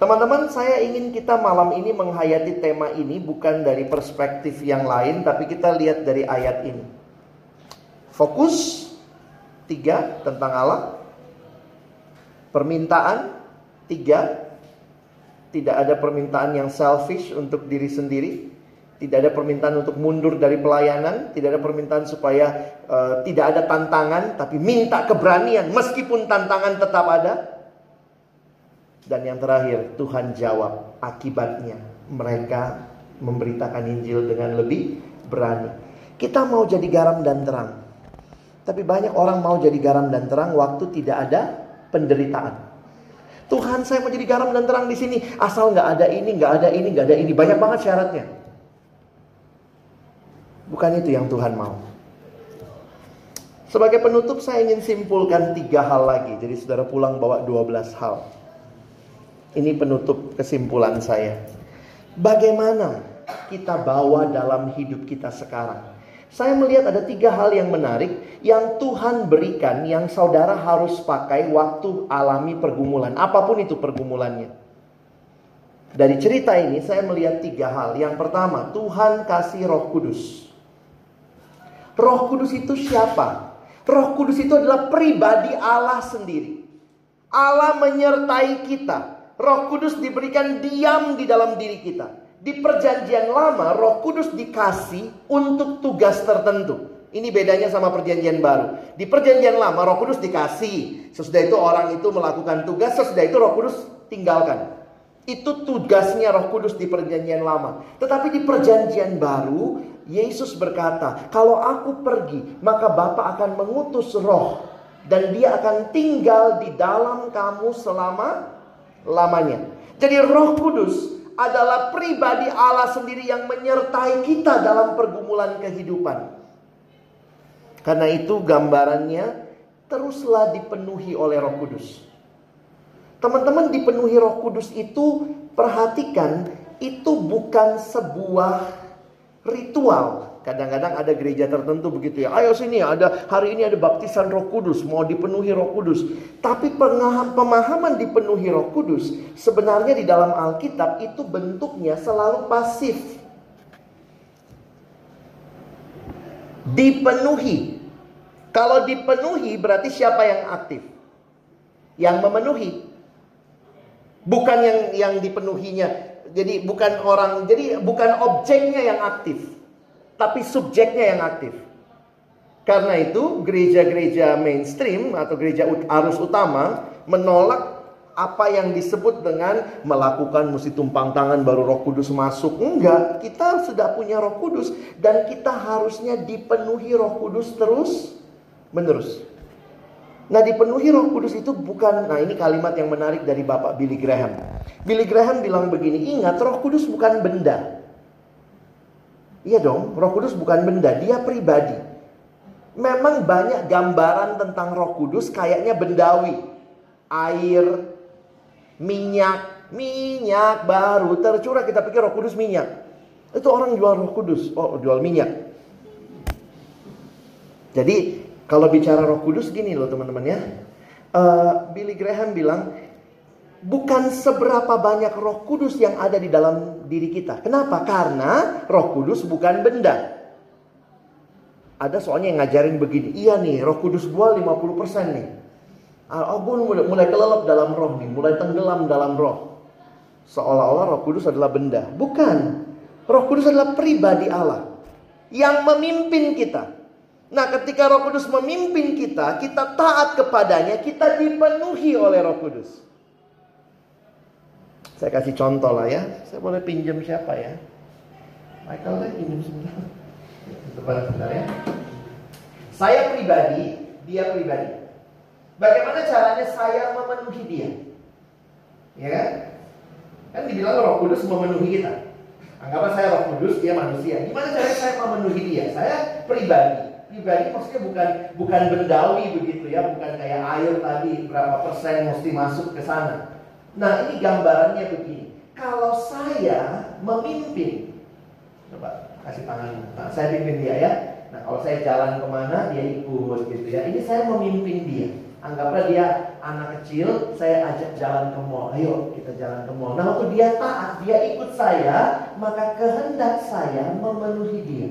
Teman-teman, saya ingin kita malam ini menghayati tema ini bukan dari perspektif yang lain, tapi kita lihat dari ayat ini. Fokus tiga tentang Allah, permintaan tiga, tidak ada permintaan yang selfish untuk diri sendiri, tidak ada permintaan untuk mundur dari pelayanan, tidak ada permintaan supaya uh, tidak ada tantangan, tapi minta keberanian meskipun tantangan tetap ada. Dan yang terakhir, Tuhan jawab akibatnya. Mereka memberitakan Injil dengan lebih berani. Kita mau jadi garam dan terang. Tapi banyak orang mau jadi garam dan terang waktu tidak ada penderitaan. Tuhan saya mau jadi garam dan terang di sini. Asal nggak ada ini, nggak ada ini, nggak ada ini. Banyak banget syaratnya. Bukan itu yang Tuhan mau. Sebagai penutup saya ingin simpulkan tiga hal lagi. Jadi saudara pulang bawa 12 hal. Ini penutup kesimpulan saya. Bagaimana kita bawa dalam hidup kita sekarang? Saya melihat ada tiga hal yang menarik yang Tuhan berikan yang saudara harus pakai waktu alami pergumulan, apa pun itu pergumulannya. Dari cerita ini saya melihat tiga hal. Yang pertama, Tuhan kasih Roh Kudus. Roh Kudus itu siapa? Roh Kudus itu adalah pribadi Allah sendiri. Allah menyertai kita. Roh Kudus diberikan diam di dalam diri kita. Di perjanjian lama, Roh Kudus dikasih untuk tugas tertentu. Ini bedanya sama perjanjian baru. Di perjanjian lama, Roh Kudus dikasih. Sesudah itu orang itu melakukan tugas, sesudah itu Roh Kudus tinggalkan. Itu tugasnya Roh Kudus di perjanjian lama. Tetapi di perjanjian baru, Yesus berkata, "Kalau aku pergi, maka Bapa akan mengutus Roh dan dia akan tinggal di dalam kamu selama lamanya. Jadi Roh Kudus adalah pribadi Allah sendiri yang menyertai kita dalam pergumulan kehidupan. Karena itu gambarannya teruslah dipenuhi oleh Roh Kudus. Teman-teman dipenuhi Roh Kudus itu perhatikan itu bukan sebuah ritual Kadang-kadang ada gereja tertentu begitu ya. Ayo sini ada hari ini ada baptisan Roh Kudus, mau dipenuhi Roh Kudus. Tapi pemahaman dipenuhi Roh Kudus sebenarnya di dalam Alkitab itu bentuknya selalu pasif. Dipenuhi. Kalau dipenuhi berarti siapa yang aktif? Yang memenuhi. Bukan yang yang dipenuhinya. Jadi bukan orang, jadi bukan objeknya yang aktif tapi subjeknya yang aktif. Karena itu gereja-gereja mainstream atau gereja arus utama menolak apa yang disebut dengan melakukan mesti tumpang tangan baru Roh Kudus masuk. Enggak, kita sudah punya Roh Kudus dan kita harusnya dipenuhi Roh Kudus terus menerus. Nah, dipenuhi Roh Kudus itu bukan nah ini kalimat yang menarik dari Bapak Billy Graham. Billy Graham bilang begini, ingat Roh Kudus bukan benda. Iya dong, Roh Kudus bukan benda, dia pribadi. Memang banyak gambaran tentang Roh Kudus kayaknya bendawi. Air, minyak, minyak baru tercurah kita pikir Roh Kudus minyak. Itu orang jual Roh Kudus, oh jual minyak. Jadi kalau bicara Roh Kudus gini loh teman-teman ya. Uh, Billy Graham bilang bukan seberapa banyak Roh Kudus yang ada di dalam diri kita. Kenapa? Karena Roh Kudus bukan benda. Ada soalnya yang ngajarin begini, iya nih Roh Kudus gua 50% nih. Ah, oh, gue mulai, mulai kelelep dalam roh nih, mulai tenggelam dalam roh. Seolah-olah Roh Kudus adalah benda. Bukan. Roh Kudus adalah pribadi Allah yang memimpin kita. Nah, ketika Roh Kudus memimpin kita, kita taat kepadanya, kita dipenuhi oleh Roh Kudus. Saya kasih contoh lah ya. Saya boleh pinjam siapa ya? Michael deh pinjam sebentar. Ya. Saya pribadi, dia pribadi. Bagaimana caranya saya memenuhi dia? Ya kan? Kan dibilang roh kudus memenuhi kita. Anggaplah saya roh kudus, dia manusia. Gimana caranya saya memenuhi dia? Saya pribadi. Pribadi maksudnya bukan bukan bendawi begitu ya, bukan kayak air tadi berapa persen mesti masuk ke sana. Nah ini gambarannya begini. Kalau saya memimpin, coba kasih tangan, nah, saya pimpin dia ya. Nah kalau saya jalan ke mana dia ikut gitu ya. Ini saya memimpin dia. Anggaplah dia anak kecil, saya ajak jalan ke mall. Ayo kita jalan ke mall. Nah waktu dia taat, dia ikut saya, maka kehendak saya memenuhi dia.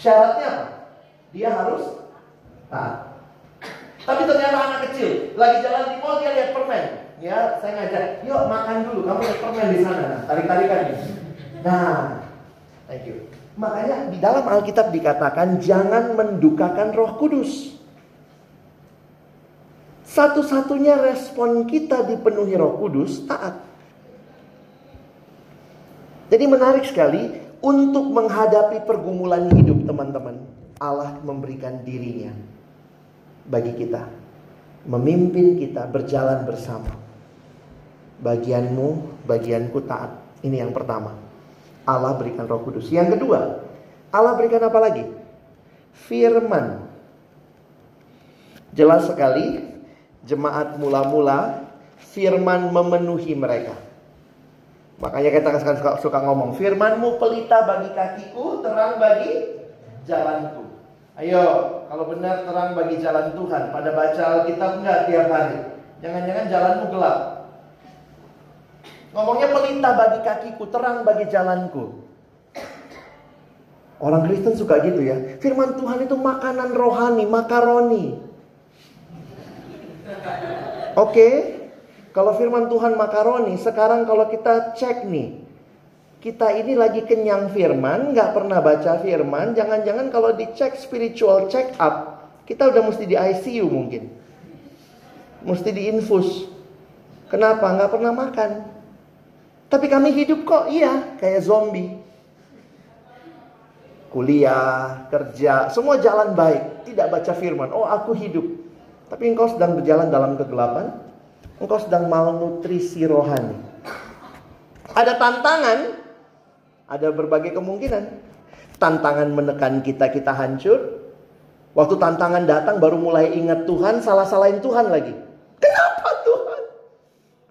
Syaratnya apa? Dia harus taat. Tapi ternyata anak kecil lagi jalan di mall dia lihat permen. Ya, saya ngajak, yuk makan dulu. Kamu lihat permen di sana. Nah, tarik-tarikan nih. Nah, thank you. Makanya di dalam Alkitab dikatakan jangan mendukakan Roh Kudus. Satu-satunya respon kita dipenuhi Roh Kudus taat. Jadi menarik sekali untuk menghadapi pergumulan hidup teman-teman. Allah memberikan dirinya bagi kita. Memimpin kita berjalan bersama. Bagianmu, bagianku taat. Ini yang pertama. Allah berikan roh kudus. Yang kedua, Allah berikan apa lagi? Firman. Jelas sekali, jemaat mula-mula, firman memenuhi mereka. Makanya kita suka, suka ngomong, firmanmu pelita bagi kakiku, terang bagi jalanku. Ayo, kalau benar terang bagi jalan Tuhan, pada baca Alkitab enggak tiap hari. Jangan-jangan jalanmu gelap. Ngomongnya pelita bagi kakiku, terang bagi jalanku. Orang Kristen suka gitu ya. Firman Tuhan itu makanan rohani, makaroni. Oke, okay? Kalau firman Tuhan makaroni, sekarang kalau kita cek nih, kita ini lagi kenyang firman, nggak pernah baca firman, jangan-jangan kalau dicek spiritual check up, kita udah mesti di ICU mungkin. Mesti diinfus. Kenapa? Nggak pernah makan. Tapi kami hidup kok, iya, kayak zombie. Kuliah, kerja, semua jalan baik. Tidak baca firman. Oh, aku hidup. Tapi engkau sedang berjalan dalam kegelapan. Engkau sedang malnutrisi rohani. Ada tantangan, ada berbagai kemungkinan. Tantangan menekan kita, kita hancur. Waktu tantangan datang baru mulai ingat Tuhan, salah-salahin Tuhan lagi. Kenapa Tuhan?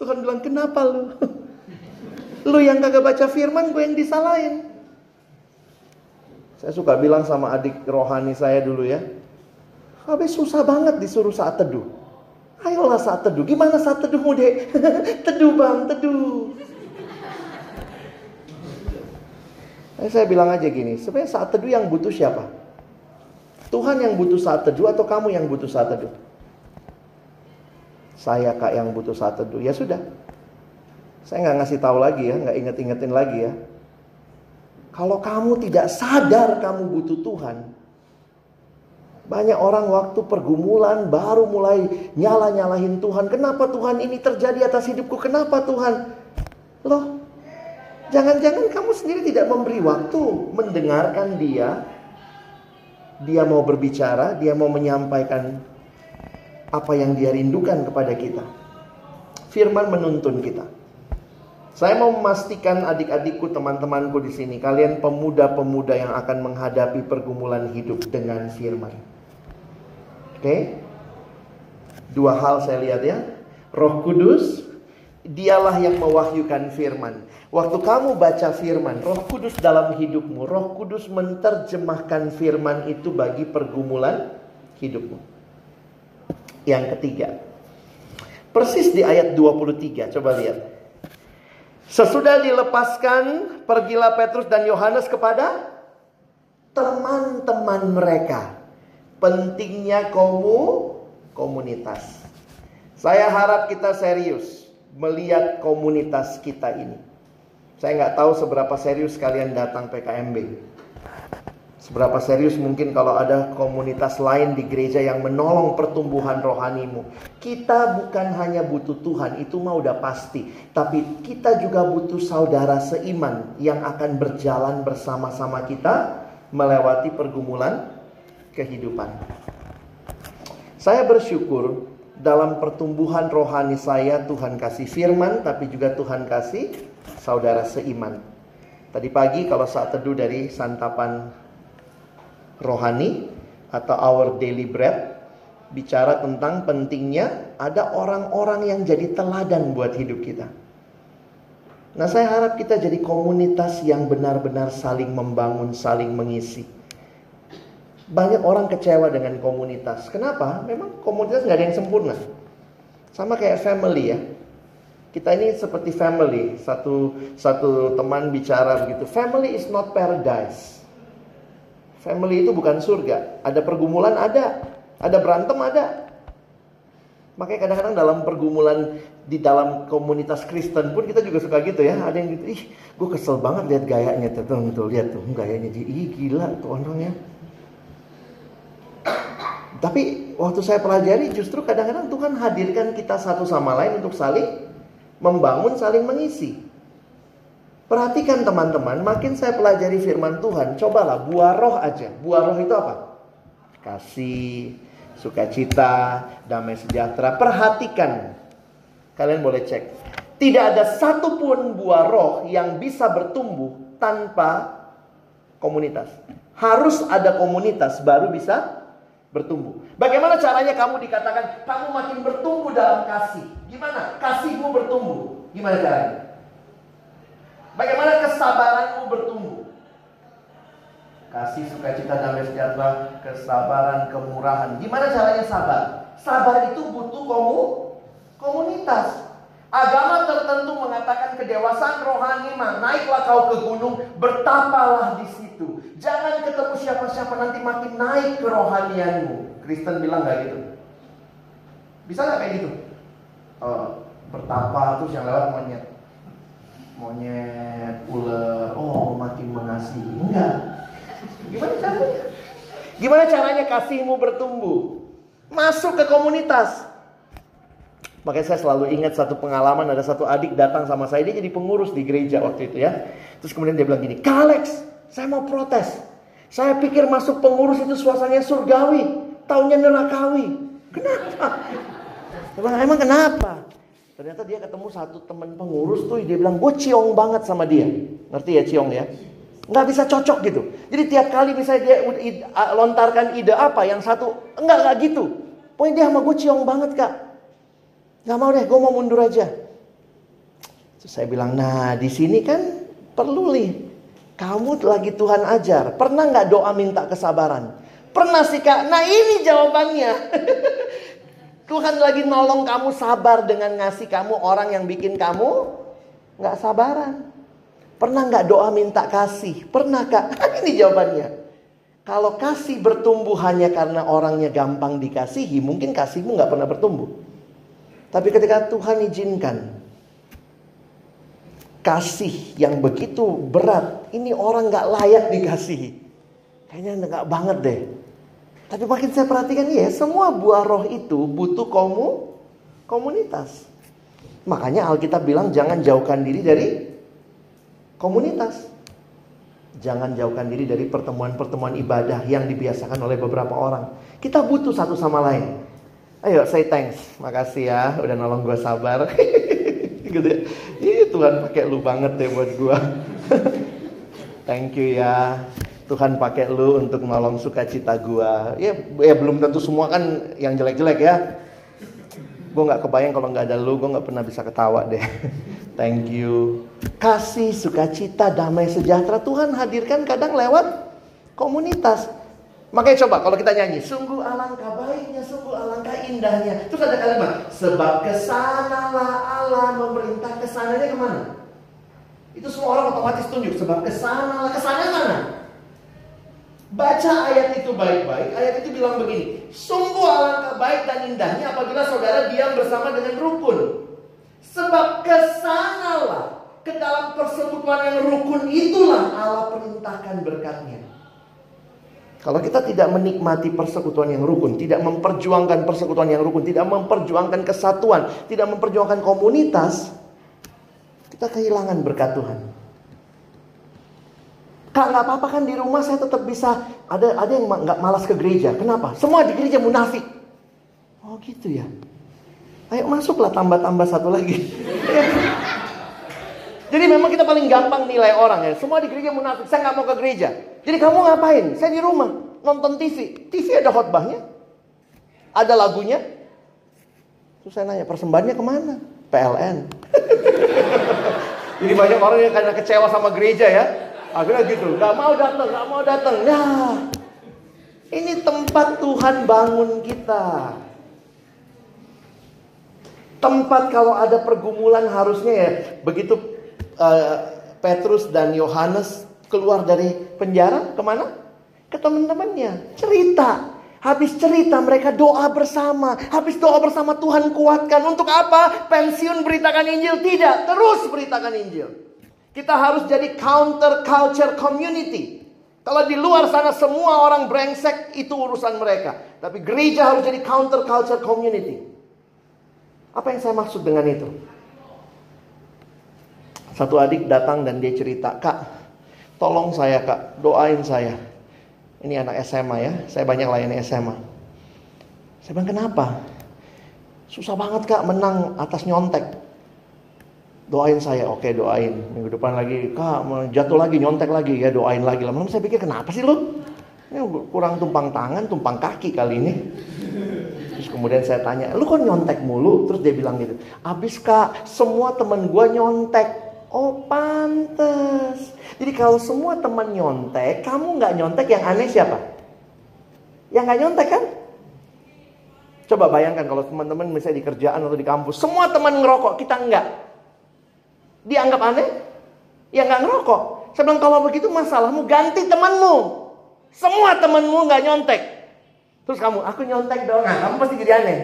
Tuhan bilang, kenapa lu? Lu yang kagak baca firman, gue yang disalahin. Saya suka bilang sama adik rohani saya dulu ya. Habis susah banget disuruh saat teduh. Ayolah saat teduh. Gimana saat teduhmu dek? teduh bang, teduh. Eh, saya bilang aja gini, sebenarnya saat teduh yang butuh siapa? Tuhan yang butuh saat teduh atau kamu yang butuh saat teduh? Saya kak yang butuh saat teduh. Ya sudah. Saya nggak ngasih tahu lagi ya, nggak inget-ingetin lagi ya. Kalau kamu tidak sadar kamu butuh Tuhan, banyak orang waktu pergumulan baru mulai nyala-nyalahin Tuhan. Kenapa Tuhan ini terjadi atas hidupku? Kenapa Tuhan? Loh, Jangan-jangan kamu sendiri tidak memberi waktu mendengarkan dia. Dia mau berbicara, dia mau menyampaikan apa yang dia rindukan kepada kita. Firman menuntun kita. Saya mau memastikan adik-adikku, teman-temanku di sini, kalian pemuda-pemuda yang akan menghadapi pergumulan hidup dengan firman. Oke? Dua hal saya lihat ya. Roh Kudus, dialah yang mewahyukan firman. Waktu kamu baca firman, Roh Kudus dalam hidupmu, Roh Kudus menerjemahkan firman itu bagi pergumulan hidupmu. Yang ketiga, persis di ayat 23, coba lihat. Sesudah dilepaskan, pergilah Petrus dan Yohanes kepada teman-teman mereka. Pentingnya komu komunitas. Saya harap kita serius melihat komunitas kita ini. Saya nggak tahu seberapa serius kalian datang PKMB. Seberapa serius mungkin kalau ada komunitas lain di gereja yang menolong pertumbuhan rohanimu. Kita bukan hanya butuh Tuhan, itu mah udah pasti. Tapi kita juga butuh saudara seiman yang akan berjalan bersama-sama kita melewati pergumulan kehidupan. Saya bersyukur dalam pertumbuhan rohani saya Tuhan kasih firman tapi juga Tuhan kasih saudara seiman. Tadi pagi kalau saat teduh dari santapan rohani atau our daily bread bicara tentang pentingnya ada orang-orang yang jadi teladan buat hidup kita. Nah, saya harap kita jadi komunitas yang benar-benar saling membangun, saling mengisi. Banyak orang kecewa dengan komunitas. Kenapa? Memang komunitas nggak ada yang sempurna. Sama kayak family ya. Kita ini seperti family. Satu satu teman bicara begitu. Family is not paradise. Family itu bukan surga. Ada pergumulan ada, ada berantem ada. Makanya kadang-kadang dalam pergumulan di dalam komunitas Kristen pun kita juga suka gitu ya. Ada yang gitu, ih gue kesel banget lihat gayanya tuh, tuh, tuh lihat tuh gayanya ih gila tuh orangnya. Tapi waktu saya pelajari justru kadang-kadang Tuhan hadirkan kita satu sama lain untuk saling membangun, saling mengisi. Perhatikan teman-teman, makin saya pelajari firman Tuhan, cobalah buah roh aja. Buah roh itu apa? Kasih, sukacita, damai sejahtera. Perhatikan. Kalian boleh cek. Tidak ada satupun buah roh yang bisa bertumbuh tanpa komunitas. Harus ada komunitas baru bisa bertumbuh. Bagaimana caranya kamu dikatakan kamu makin bertumbuh dalam kasih? Gimana? Kasihmu bertumbuh. Gimana caranya? Bagaimana kesabaranmu bertumbuh? Kasih sukacita damai sejahtera, kesabaran, kemurahan. Gimana caranya sabar? Sabar itu butuh kamu komunitas. Agama tertentu mengatakan kedewasaan rohani mah naiklah kau ke gunung, bertapalah di situ. Jangan ketemu siapa-siapa nanti makin naik kerohanianmu. Kristen bilang nggak gitu. Bisa nggak kayak gitu? Oh, bertapa terus yang lewat monyet monyet, ular, oh makin mengasihi. Enggak. Gimana caranya? Gimana caranya kasihmu bertumbuh? Masuk ke komunitas. Makanya saya selalu ingat satu pengalaman ada satu adik datang sama saya dia jadi pengurus di gereja waktu itu ya. Terus kemudian dia bilang gini, Kalex, saya mau protes. Saya pikir masuk pengurus itu suasananya surgawi, taunya nerakawi. Kenapa? Emang, emang kenapa? Ternyata dia ketemu satu teman pengurus tuh, dia bilang, gue ciong banget sama dia. Ngerti ya ciong ya? Nggak bisa cocok gitu. Jadi tiap kali misalnya dia lontarkan ide apa, yang satu, enggak, enggak gitu. Pokoknya dia sama gue ciong banget kak. Nggak mau deh, gue mau mundur aja. Terus saya bilang, nah di sini kan perlu nih. Kamu lagi Tuhan ajar. Pernah nggak doa minta kesabaran? Pernah sih kak. Nah ini jawabannya. Tuhan lagi nolong kamu sabar dengan ngasih kamu orang yang bikin kamu nggak sabaran. Pernah nggak doa minta kasih? Pernah kak? Ini jawabannya. Kalau kasih bertumbuh hanya karena orangnya gampang dikasihi, mungkin kasihmu nggak pernah bertumbuh. Tapi ketika Tuhan izinkan kasih yang begitu berat, ini orang nggak layak dikasihi. Kayaknya nggak banget deh. Tapi makin saya perhatikan ya, semua buah roh itu butuh komu, komunitas. Makanya Alkitab bilang jangan jauhkan diri dari komunitas. Jangan jauhkan diri dari pertemuan-pertemuan ibadah yang dibiasakan oleh beberapa orang. Kita butuh satu sama lain. Ayo say thanks. Makasih ya udah nolong gue sabar. gitu ya. Ih, Tuhan pakai lu banget deh buat gue. Thank you ya. Tuhan pakai lu untuk nolong sukacita gua. Ya, ya belum tentu semua kan yang jelek-jelek ya. Gue nggak kebayang kalau nggak ada lu, gue nggak pernah bisa ketawa deh. Thank you. Kasih, sukacita, damai, sejahtera Tuhan hadirkan kadang lewat komunitas. Makanya coba kalau kita nyanyi, sungguh alangkah baiknya, sungguh alangkah indahnya. Terus ada kalimat, sebab ke sanalah Allah memerintah ke sananya ke mana? Itu semua orang otomatis tunjuk, sebab ke sanalah, ke sana mana? Baca ayat itu baik-baik. Ayat itu bilang begini. Sungguh alangkah baik dan indahnya apabila saudara diam bersama dengan rukun. Sebab ke sanalah ke dalam persekutuan yang rukun itulah Allah perintahkan berkatnya. Kalau kita tidak menikmati persekutuan yang rukun, tidak memperjuangkan persekutuan yang rukun, tidak memperjuangkan kesatuan, tidak memperjuangkan komunitas, kita kehilangan berkat Tuhan. Kak nggak apa-apa kan di rumah saya tetap bisa. Ada ada yang nggak malas ke gereja. Kenapa? Semua di gereja munafik. Oh gitu ya. Ayo masuklah tambah-tambah satu lagi. Jadi memang kita paling gampang nilai orang ya. Semua di gereja munafik. Saya nggak mau ke gereja. Jadi kamu ngapain? Saya di rumah nonton TV. TV ada khotbahnya, ada lagunya. Terus saya nanya persembahannya ke mana? PLN. Jadi banyak orang yang karena kecewa sama gereja ya. Akhirnya gitu, nggak mau datang, nggak mau datang. Ya, Ini tempat Tuhan bangun kita. Tempat kalau ada pergumulan harusnya ya begitu uh, Petrus dan Yohanes keluar dari penjara ke mana? Ke teman-temannya cerita. Habis cerita mereka doa bersama. Habis doa bersama Tuhan kuatkan. Untuk apa? Pensiun beritakan Injil? Tidak. Terus beritakan Injil. Kita harus jadi counter culture community. Kalau di luar sana semua orang brengsek itu urusan mereka. Tapi gereja harus jadi counter culture community. Apa yang saya maksud dengan itu? Satu adik datang dan dia cerita, Kak, tolong saya kak, doain saya. Ini anak SMA ya, saya banyak layani SMA. Saya bilang kenapa? Susah banget kak menang atas nyontek. Doain saya, oke doain. Minggu depan lagi, kak jatuh lagi, nyontek lagi ya doain lagi. Lama-lama saya pikir kenapa sih lo? Ini kurang tumpang tangan, tumpang kaki kali ini. Terus kemudian saya tanya, lu kok nyontek mulu? Terus dia bilang gitu, abis kak, semua temen gue nyontek. Oh pantes. Jadi kalau semua teman nyontek, kamu nggak nyontek yang aneh siapa? Yang nggak nyontek kan? Coba bayangkan kalau teman-teman misalnya di kerjaan atau di kampus, semua teman ngerokok, kita enggak. Dianggap aneh? Ya nggak ngerokok. Saya bilang kalau begitu masalahmu ganti temanmu. Semua temanmu nggak nyontek. Terus kamu, aku nyontek dong. Nah, kamu pasti jadi aneh.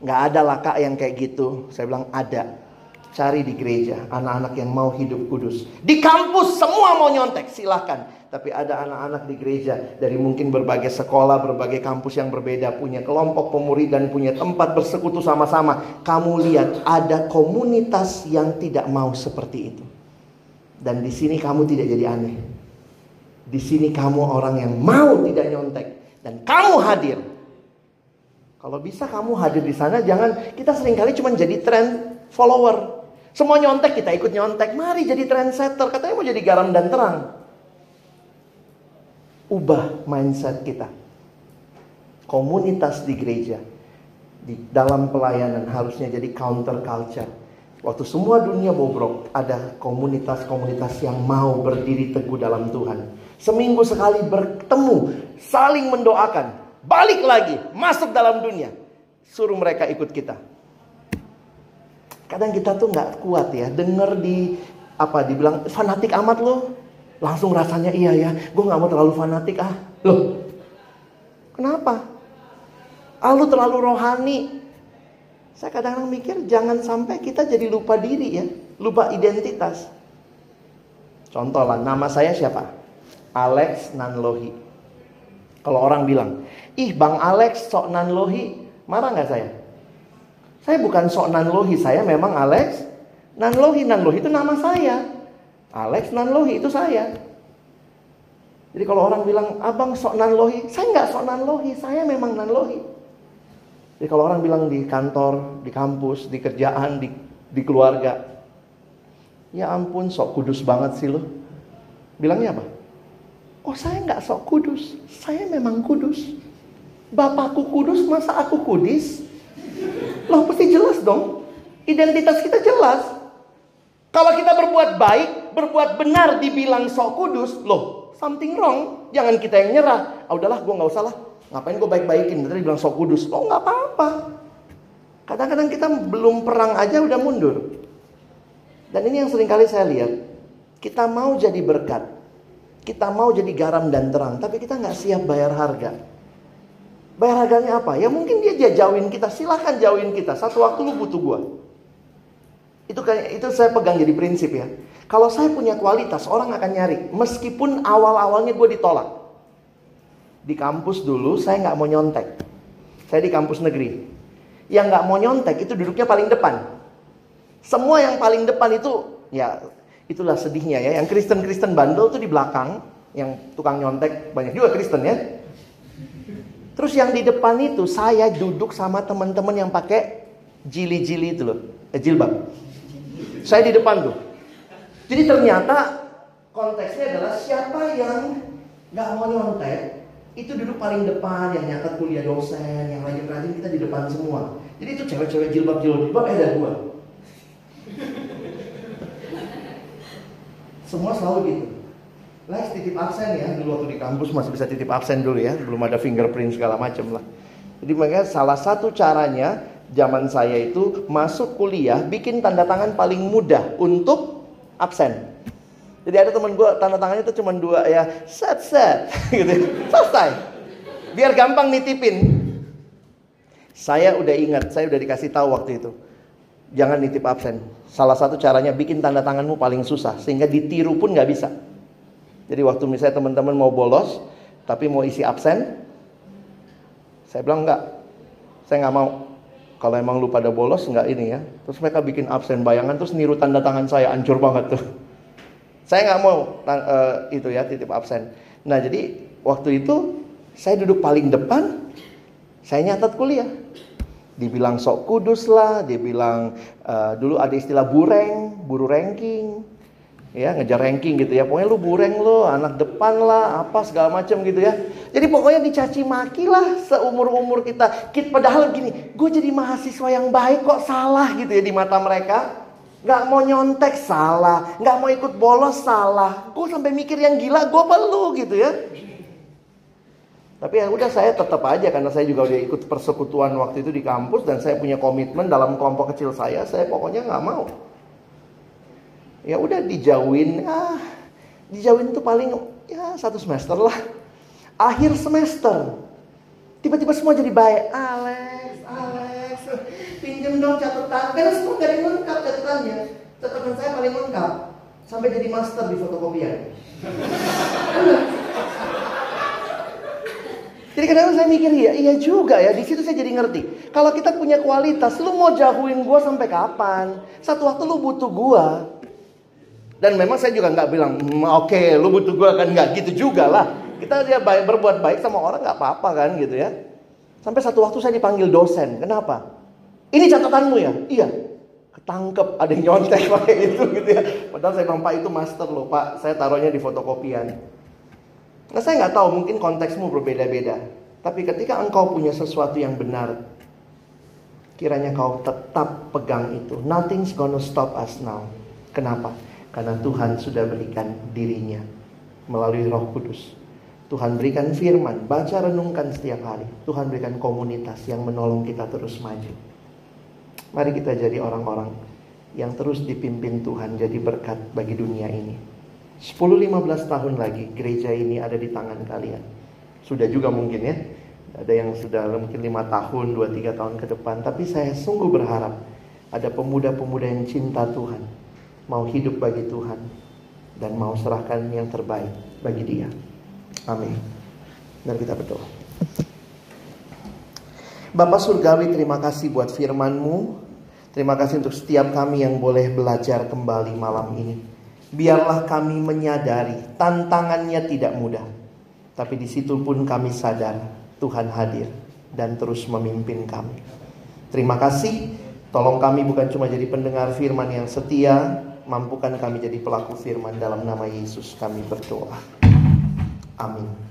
Nggak ada lah kak yang kayak gitu. Saya bilang ada. Cari di gereja anak-anak yang mau hidup kudus. Di kampus semua mau nyontek, silahkan. Tapi ada anak-anak di gereja dari mungkin berbagai sekolah, berbagai kampus yang berbeda, punya kelompok pemurid dan punya tempat bersekutu sama-sama. Kamu lihat ada komunitas yang tidak mau seperti itu. Dan di sini kamu tidak jadi aneh. Di sini kamu orang yang mau tidak nyontek dan kamu hadir. Kalau bisa kamu hadir di sana, jangan kita sering kali cuma jadi trend follower. Semua nyontek, kita ikut nyontek. Mari jadi trendsetter. Katanya mau jadi garam dan terang. Ubah mindset kita. Komunitas di gereja. Di dalam pelayanan harusnya jadi counter culture. Waktu semua dunia bobrok, ada komunitas-komunitas yang mau berdiri teguh dalam Tuhan. Seminggu sekali bertemu, saling mendoakan. Balik lagi, masuk dalam dunia. Suruh mereka ikut kita. Kadang kita tuh nggak kuat ya, denger di apa dibilang fanatik amat loh. Langsung rasanya iya ya, gue nggak mau terlalu fanatik ah. Loh, kenapa? Ah lu terlalu rohani. Saya kadang-kadang mikir jangan sampai kita jadi lupa diri ya, lupa identitas. Contoh lah, nama saya siapa? Alex Nanlohi. Kalau orang bilang, ih Bang Alex sok Nanlohi, marah nggak saya? Saya bukan sok Nanlohi, saya memang Alex Nanlohi. Nanlohi itu nama saya. Alex Nanlohi itu saya. Jadi kalau orang bilang, abang sok Nanlohi, saya nggak sok Nanlohi, saya memang Nanlohi. Jadi kalau orang bilang di kantor, di kampus, di kerjaan, di, di keluarga, ya ampun sok kudus banget sih lo. Bilangnya apa? Oh saya nggak sok kudus, saya memang kudus. Bapakku kudus, masa aku kudis? Loh pasti jelas dong. Identitas kita jelas. Kalau kita berbuat baik, berbuat benar dibilang sok kudus, loh something wrong. Jangan kita yang nyerah. Ah udahlah gue gak usah lah. Ngapain gue baik-baikin, tadi bilang sok kudus. Loh gak apa-apa. Kadang-kadang kita belum perang aja udah mundur. Dan ini yang sering kali saya lihat. Kita mau jadi berkat. Kita mau jadi garam dan terang. Tapi kita gak siap bayar harga. Bayar harganya apa? Ya mungkin dia jauhin kita. Silahkan jauhin kita. Satu waktu lu butuh gua. Itu kayak itu saya pegang jadi prinsip ya. Kalau saya punya kualitas, orang akan nyari. Meskipun awal-awalnya gue ditolak. Di kampus dulu saya nggak mau nyontek. Saya di kampus negeri. Yang nggak mau nyontek itu duduknya paling depan. Semua yang paling depan itu ya itulah sedihnya ya. Yang Kristen-Kristen bandel tuh di belakang. Yang tukang nyontek banyak juga Kristen ya. Terus yang di depan itu saya duduk sama teman-teman yang pakai jili-jili itu loh, eh, jilbab. Saya di depan tuh. Jadi ternyata konteksnya adalah siapa yang nggak mau nyontek itu duduk paling depan yang nyatet kuliah dosen, yang rajin-rajin kita di depan semua. Jadi itu cewek-cewek jilbab jilbab eh ada gua. Semua selalu gitu. Lex titip absen ya, dulu waktu di kampus masih bisa titip absen dulu ya, belum ada fingerprint segala macam lah. Jadi makanya salah satu caranya zaman saya itu masuk kuliah bikin tanda tangan paling mudah untuk absen. Jadi ada teman gue tanda tangannya itu cuma dua ya, set set gitu, selesai. Biar gampang nitipin. Saya udah ingat, saya udah dikasih tahu waktu itu. Jangan nitip absen. Salah satu caranya bikin tanda tanganmu paling susah sehingga ditiru pun nggak bisa. Jadi waktu misalnya teman-teman mau bolos, tapi mau isi absen, saya bilang enggak, saya nggak mau. Kalau emang lu pada bolos nggak ini ya. Terus mereka bikin absen bayangan terus niru tanda tangan saya, ancur banget tuh. Saya nggak mau uh, itu ya titip absen. Nah jadi waktu itu saya duduk paling depan, saya nyatat kuliah. Dibilang sok kudus lah, dibilang uh, dulu ada istilah bureng, buru ranking ya ngejar ranking gitu ya. Pokoknya lu bureng lo anak depan lah apa segala macam gitu ya. Jadi pokoknya dicaci maki lah seumur umur kita. Kita padahal gini gue jadi mahasiswa yang baik kok salah gitu ya di mata mereka. Nggak mau nyontek salah. Nggak mau ikut bolos salah. Gue sampai mikir yang gila gue perlu gitu ya. Tapi ya udah saya tetap aja karena saya juga udah ikut persekutuan waktu itu di kampus dan saya punya komitmen dalam kelompok kecil saya saya pokoknya nggak mau ya udah dijauhin ah dijauhin itu paling ya satu semester lah akhir semester tiba-tiba semua jadi baik Alex Alex pinjem dong catatan karena semua gak ada lengkap catatannya catatan saya paling lengkap sampai jadi master di fotokopian Jadi kadang saya mikir ya, iya juga ya. Di situ saya jadi ngerti. Kalau kita punya kualitas, lu mau jauhin gue sampai kapan? Satu waktu lu butuh gue. Dan memang saya juga nggak bilang, hmm, oke, okay, lu butuh gue kan nggak gitu juga lah. Kita dia baik berbuat baik sama orang nggak apa-apa kan gitu ya. Sampai satu waktu saya dipanggil dosen. Kenapa? Ini catatanmu ya? Iya. Ketangkep ada yang nyontek pakai itu gitu ya. Padahal saya bilang Pak itu master loh Pak. Saya taruhnya di fotokopian. Nah saya nggak tahu mungkin konteksmu berbeda-beda. Tapi ketika engkau punya sesuatu yang benar, kiranya kau tetap pegang itu. Nothing's gonna stop us now. Kenapa? Karena Tuhan sudah berikan dirinya melalui roh kudus. Tuhan berikan firman, baca renungkan setiap hari. Tuhan berikan komunitas yang menolong kita terus maju. Mari kita jadi orang-orang yang terus dipimpin Tuhan jadi berkat bagi dunia ini. 10-15 tahun lagi gereja ini ada di tangan kalian. Sudah juga mungkin ya. Ada yang sudah mungkin 5 tahun, 2-3 tahun ke depan. Tapi saya sungguh berharap ada pemuda-pemuda yang cinta Tuhan mau hidup bagi Tuhan dan mau serahkan yang terbaik bagi Dia. Amin. Mari kita berdoa. Bapak Surgawi terima kasih buat firman-Mu. Terima kasih untuk setiap kami yang boleh belajar kembali malam ini. Biarlah kami menyadari tantangannya tidak mudah. Tapi di situ pun kami sadar Tuhan hadir dan terus memimpin kami. Terima kasih. Tolong kami bukan cuma jadi pendengar firman yang setia, mampukan kami jadi pelaku firman dalam nama Yesus kami berdoa. Amin.